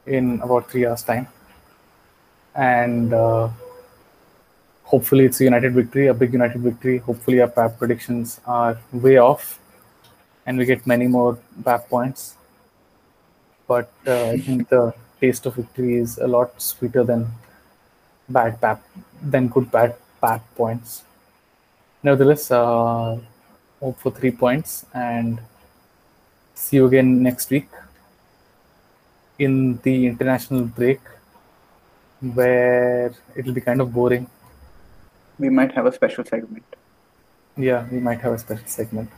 in about three hours' time. And uh, hopefully it's a United victory, a big United victory. Hopefully our PAP predictions are way off, and we get many more PAP points. But uh, I think the taste of victory is a lot sweeter than bad PAP than good bad PAP points. Nevertheless, uh, hope for three points and see you again next week in the international break where it'll be kind of boring. We might have a special segment. Yeah, we might have a special segment.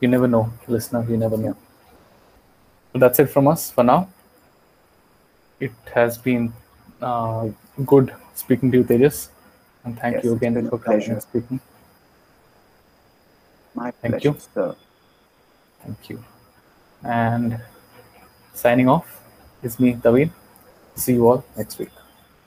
You never know, listener, you never know. So that's it from us for now. It has been uh, good speaking to you, Tejas. And thank Yes, you again for coming and speaking. My Thank pleasure, you. sir. Thank you. And signing off is me, Daveen. See you all next week.